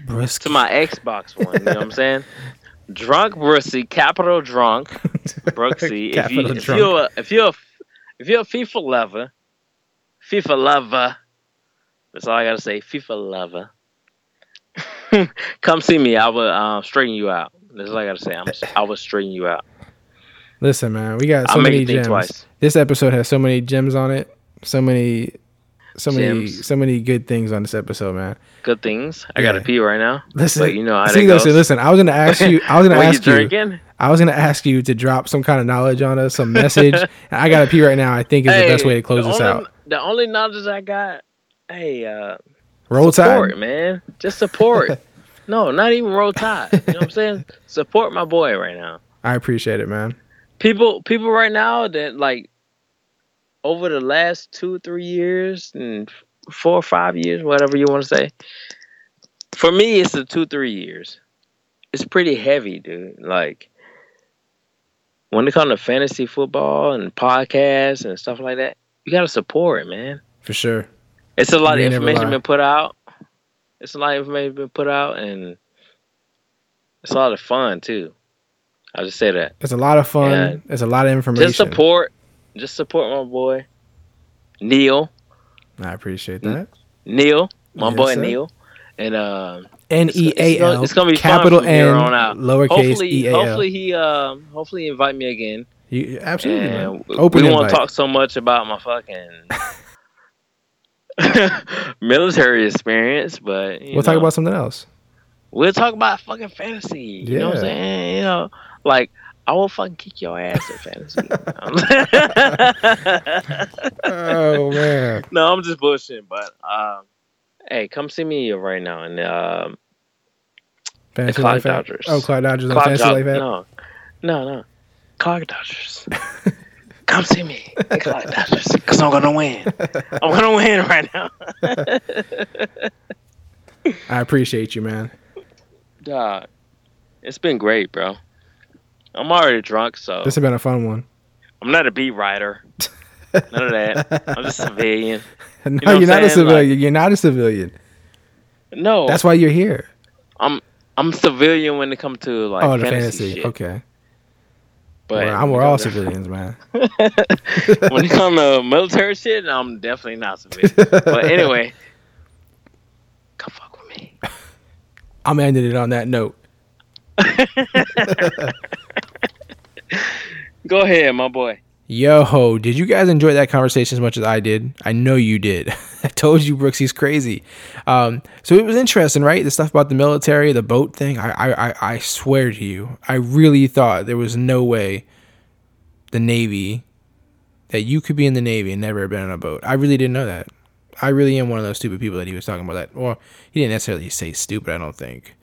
Brooksy.
to my Xbox one. You know what I'm saying? Drunk Brooksy, capital drunk Brooksy. if you if
drunk.
you're a, if you're a, if you're a FIFA lover, FIFA lover. That's all I gotta say. FIFA lover. Come see me. I will uh, straighten you out. That's all I gotta say. I'm, I will straighten you out.
Listen, man, we got so
I'll
many gems.
twice.
This episode has so many gems on it. So many, so many, so many good things on this episode, man.
Good things. I gotta pee right now.
Listen,
but you know how
see, listen,
goes.
listen. I was gonna ask you. I was gonna ask you.
drinking?
I was gonna ask you to drop some kind of knowledge on us, some message. I gotta pee right now. I think is the best way to close this
only,
out.
The only knowledge I got, hey, uh,
Roll
support,
Tide.
man. Just support. no, not even roll tide. You know what I'm saying? Support my boy right now.
I appreciate it, man.
People, people right now that like over the last two, three years and four or five years, whatever you want to say. For me, it's the two, three years. It's pretty heavy, dude. Like when it comes to fantasy football and podcasts and stuff like that, you gotta support it, man.
For sure.
It's a lot
You
of information been put out. It's a lot of information been put out, and it's a lot of fun too. I'll just say that.
It's a lot of fun.
Yeah.
It's a lot of information.
Just support, just support my boy Neil,
I appreciate that.
Neil, my
Yes,
boy
sir.
Neil, and uh,
N E A L.
it's gonna be
capital
fun from here
N,
on out.
lowercase E A L.
hopefully he, um, hopefully he invite me again.
You, absolutely,
and
man.
we-
Open
we won't talk so much about my fucking military experience, but you
We'll talk about something else.
We'll talk about fucking fantasy. You know what I'm
Yeah.
saying? You know, like I will fucking kick your ass at fantasy.
Oh man.
no, I'm just bullshitting. But um, hey, come see me right now in um,
Fantasy
Clock. Dodgers.
Oh, Cloud Dodgers
Clock
Fantasy
Dod- No, no, no, Clock Dodgers. come see me, Clock Dodgers, because I'm gonna win. I'm gonna win right now.
I appreciate you, man.
Dog, it's been great, bro. I'm already drunk, so
This has been a fun one.
I'm not a beat writer. None of that. I'm just a civilian.
No, you're not
I'm
a civilian. you're not a civilian.
No,
That's why you're here.
I'm I'm civilian when it comes to like
oh, the
fantasy,
fantasy.
shit.
Okay.
But
Well, we're all civilians, man.
when it comes to military shit, I'm definitely not civilian. but anyway, come fuck with me.
I'm ending it on that note.
Go ahead, my boy.
Yo, did you guys enjoy that conversation as much as I did? I know you did. I told you Brooks, he's crazy. Um, so it was interesting, right? The stuff about the military, the boat thing. I, I, I, swear to you, I really thought there was no way the Navy that you could be in the Navy and never have been on a boat. I really didn't know that. I really am one of those stupid people that he was talking about that. Well, he didn't necessarily say stupid, I don't think.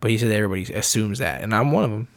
But he said everybody assumes that, and I'm one of them.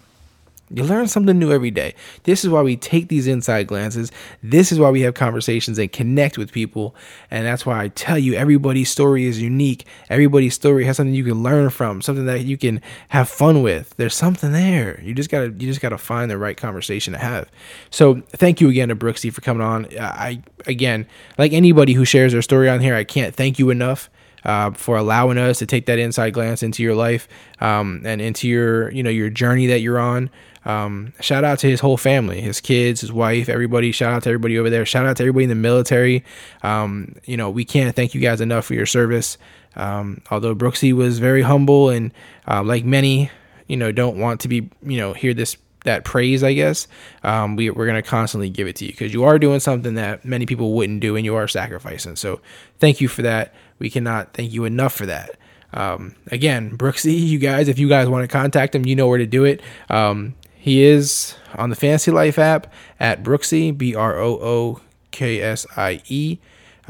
You learn something new every day. This is why we take these inside glances. This is why we have conversations and connect with people. And that's why I tell you everybody's story is unique. Everybody's story has something you can learn from, something that you can have fun with. There's something there. You just gotta you just gotta find the right conversation to have. So thank you again to Brooksy for coming on. I again, like anybody who shares their story on here, I can't thank you enough uh, for allowing us to take that inside glance into your life um, and into your you know your journey that you're on. Um, shout out to his whole family, his kids, his wife, everybody. Shout out to everybody over there. Shout out to everybody in the military. Um, you know, we can't thank you guys enough for your service. Um, although Brooksy was very humble and uh, like many, you know, don't want to be, you know, hear this that praise, I guess. Um, we, we're going to constantly give it to you because you are doing something that many people wouldn't do and you are sacrificing. So thank you for that. We cannot thank you enough for that. Um, again, Brooksy, you guys, if you guys want to contact him, you know where to do it. Um, he is on the Fantasy Life app at Brooksy, B R O O K S I E.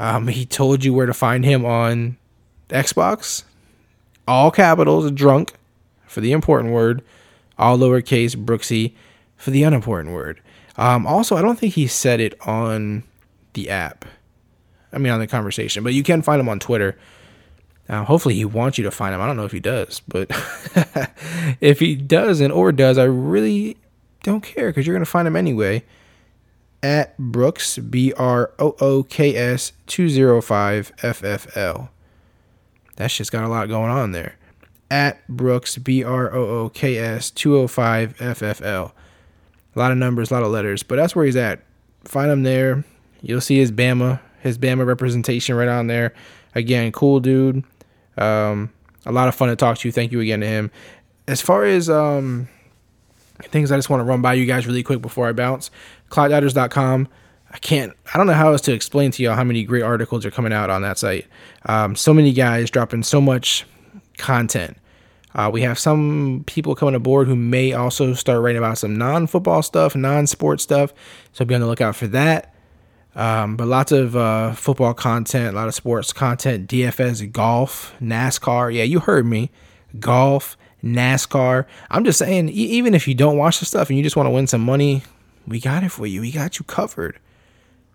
Um, he told you where to find him on Xbox, all capitals, drunk for the important word, all lowercase, Brooksy for the unimportant word. Um, also, I don't think he said it on the app. I mean, on the conversation, but you can find him on Twitter. Uh, hopefully, he wants you to find him. I don't know if he does, but if he doesn't or does, I really don't care because you're going to find him anyway at Brooks, B R O O K S 205 FFL. That shit's got a lot going on there. At Brooks, B R O O K S 205 FFL. A lot of numbers, a lot of letters, but that's where he's at. Find him there. You'll see his Bama, his Bama representation right on there. Again, cool dude. Um, a lot of fun to talk to you. Thank you again to him. As far as um, things I just want to run by you guys really quick before I bounce, clockdodgers.com. I can't, I don't know how else to explain to y'all how many great articles are coming out on that site. Um, so many guys dropping so much content. Uh, we have some people coming aboard who may also start writing about some non football stuff, non sports stuff. So be on the lookout for that. Um, but lots of uh, football content, a lot of sports content, DFS, golf, NASCAR. Yeah, you heard me. Golf, NASCAR. I'm just saying, e- even if you don't watch the stuff and you just want to win some money, we got it for you. We got you covered.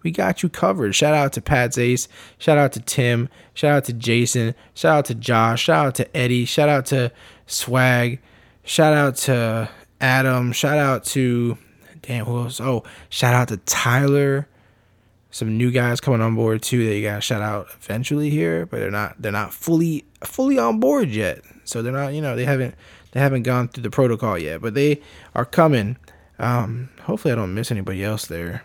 We got you covered. Shout out to Pat's Ace. Shout out to Tim. Shout out to Jason. Shout out to Josh. Shout out to Eddie. Shout out to Swag. Shout out to Adam. Shout out to damn who else? Oh, shout out to Tyler. Some new guys coming on board too. That you gotta shout out eventually here, but they're not they're not fully fully on board yet. So they're not you know they haven't they haven't gone through the protocol yet, but they are coming. Um, hopefully I don't miss anybody else there.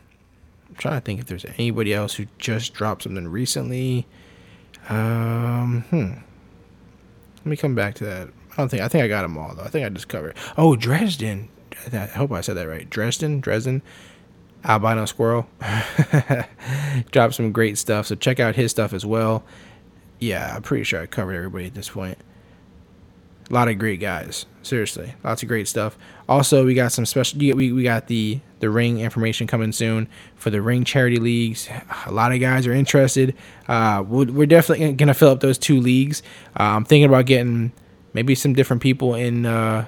I'm trying to think if there's anybody else who just dropped something recently. Um, hmm. Let me come back to that. I don't think I think I got them all though. I think I just covered. Oh, Dresden. I hope I said that right. Dresden, Dresden, albino squirrel. Dropped some great stuff. So check out his stuff as well. Yeah, I'm pretty sure I covered everybody at this point. A lot of great guys. Seriously, lots of great stuff. Also, we got some special. We we got the the ring information coming soon for the ring charity leagues. A lot of guys are interested. Uh, we're definitely gonna fill up those two leagues. Uh, I'm thinking about getting maybe some different people in uh,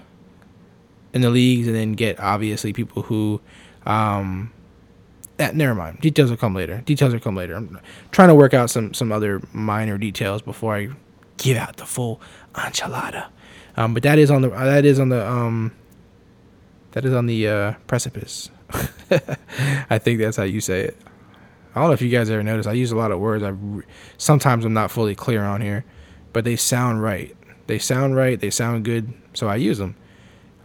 in the leagues, and then get obviously people who. Um, that never mind. Details will come later. Details will come later. I'm trying to work out some some other minor details before I give out the full enchilada. Um, but that is on the that is on the um that is on the uh, precipice. I think that's how you say it. I don't know if you guys ever noticed. I use a lot of words. I sometimes I'm not fully clear on here, but they sound right. They sound right. They sound good, so I use them.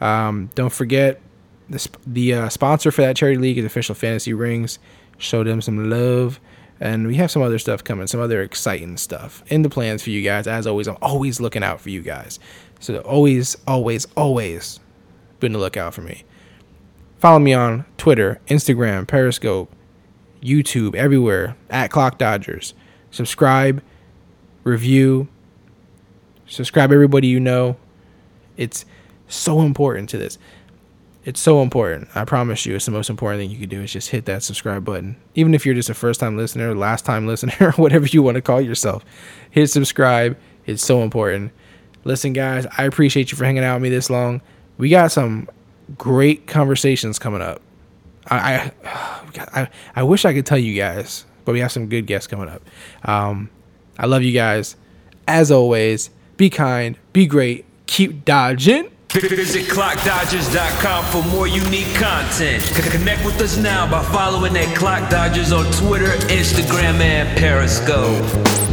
Um, don't forget the sp- the uh, sponsor for that charity league is Official Fantasy Rings. Show them some love. And we have some other stuff coming, some other exciting stuff in the plans for you guys. As always, I'm always looking out for you guys. So always, always, always be on the lookout for me. Follow me on Twitter, Instagram, Periscope, YouTube, everywhere at Clock Dodgers. Subscribe, review, subscribe everybody you know. It's so important to this. It's so important. I promise you, it's the most important thing you can do is just hit that subscribe button. Even if you're just a first time listener, last time listener, whatever you want to call yourself, hit subscribe. It's so important. Listen, guys, I appreciate you for hanging out with me this long. We got some great conversations coming up. I I, I, wish I could tell you guys, but we have some good guests coming up. Um, I love you guys. As always, be kind, be great, keep dodging.
Visit ClockDodgers.com for more unique content. Connect with us now by following at Clock Dodgers on Twitter, Instagram, and Periscope.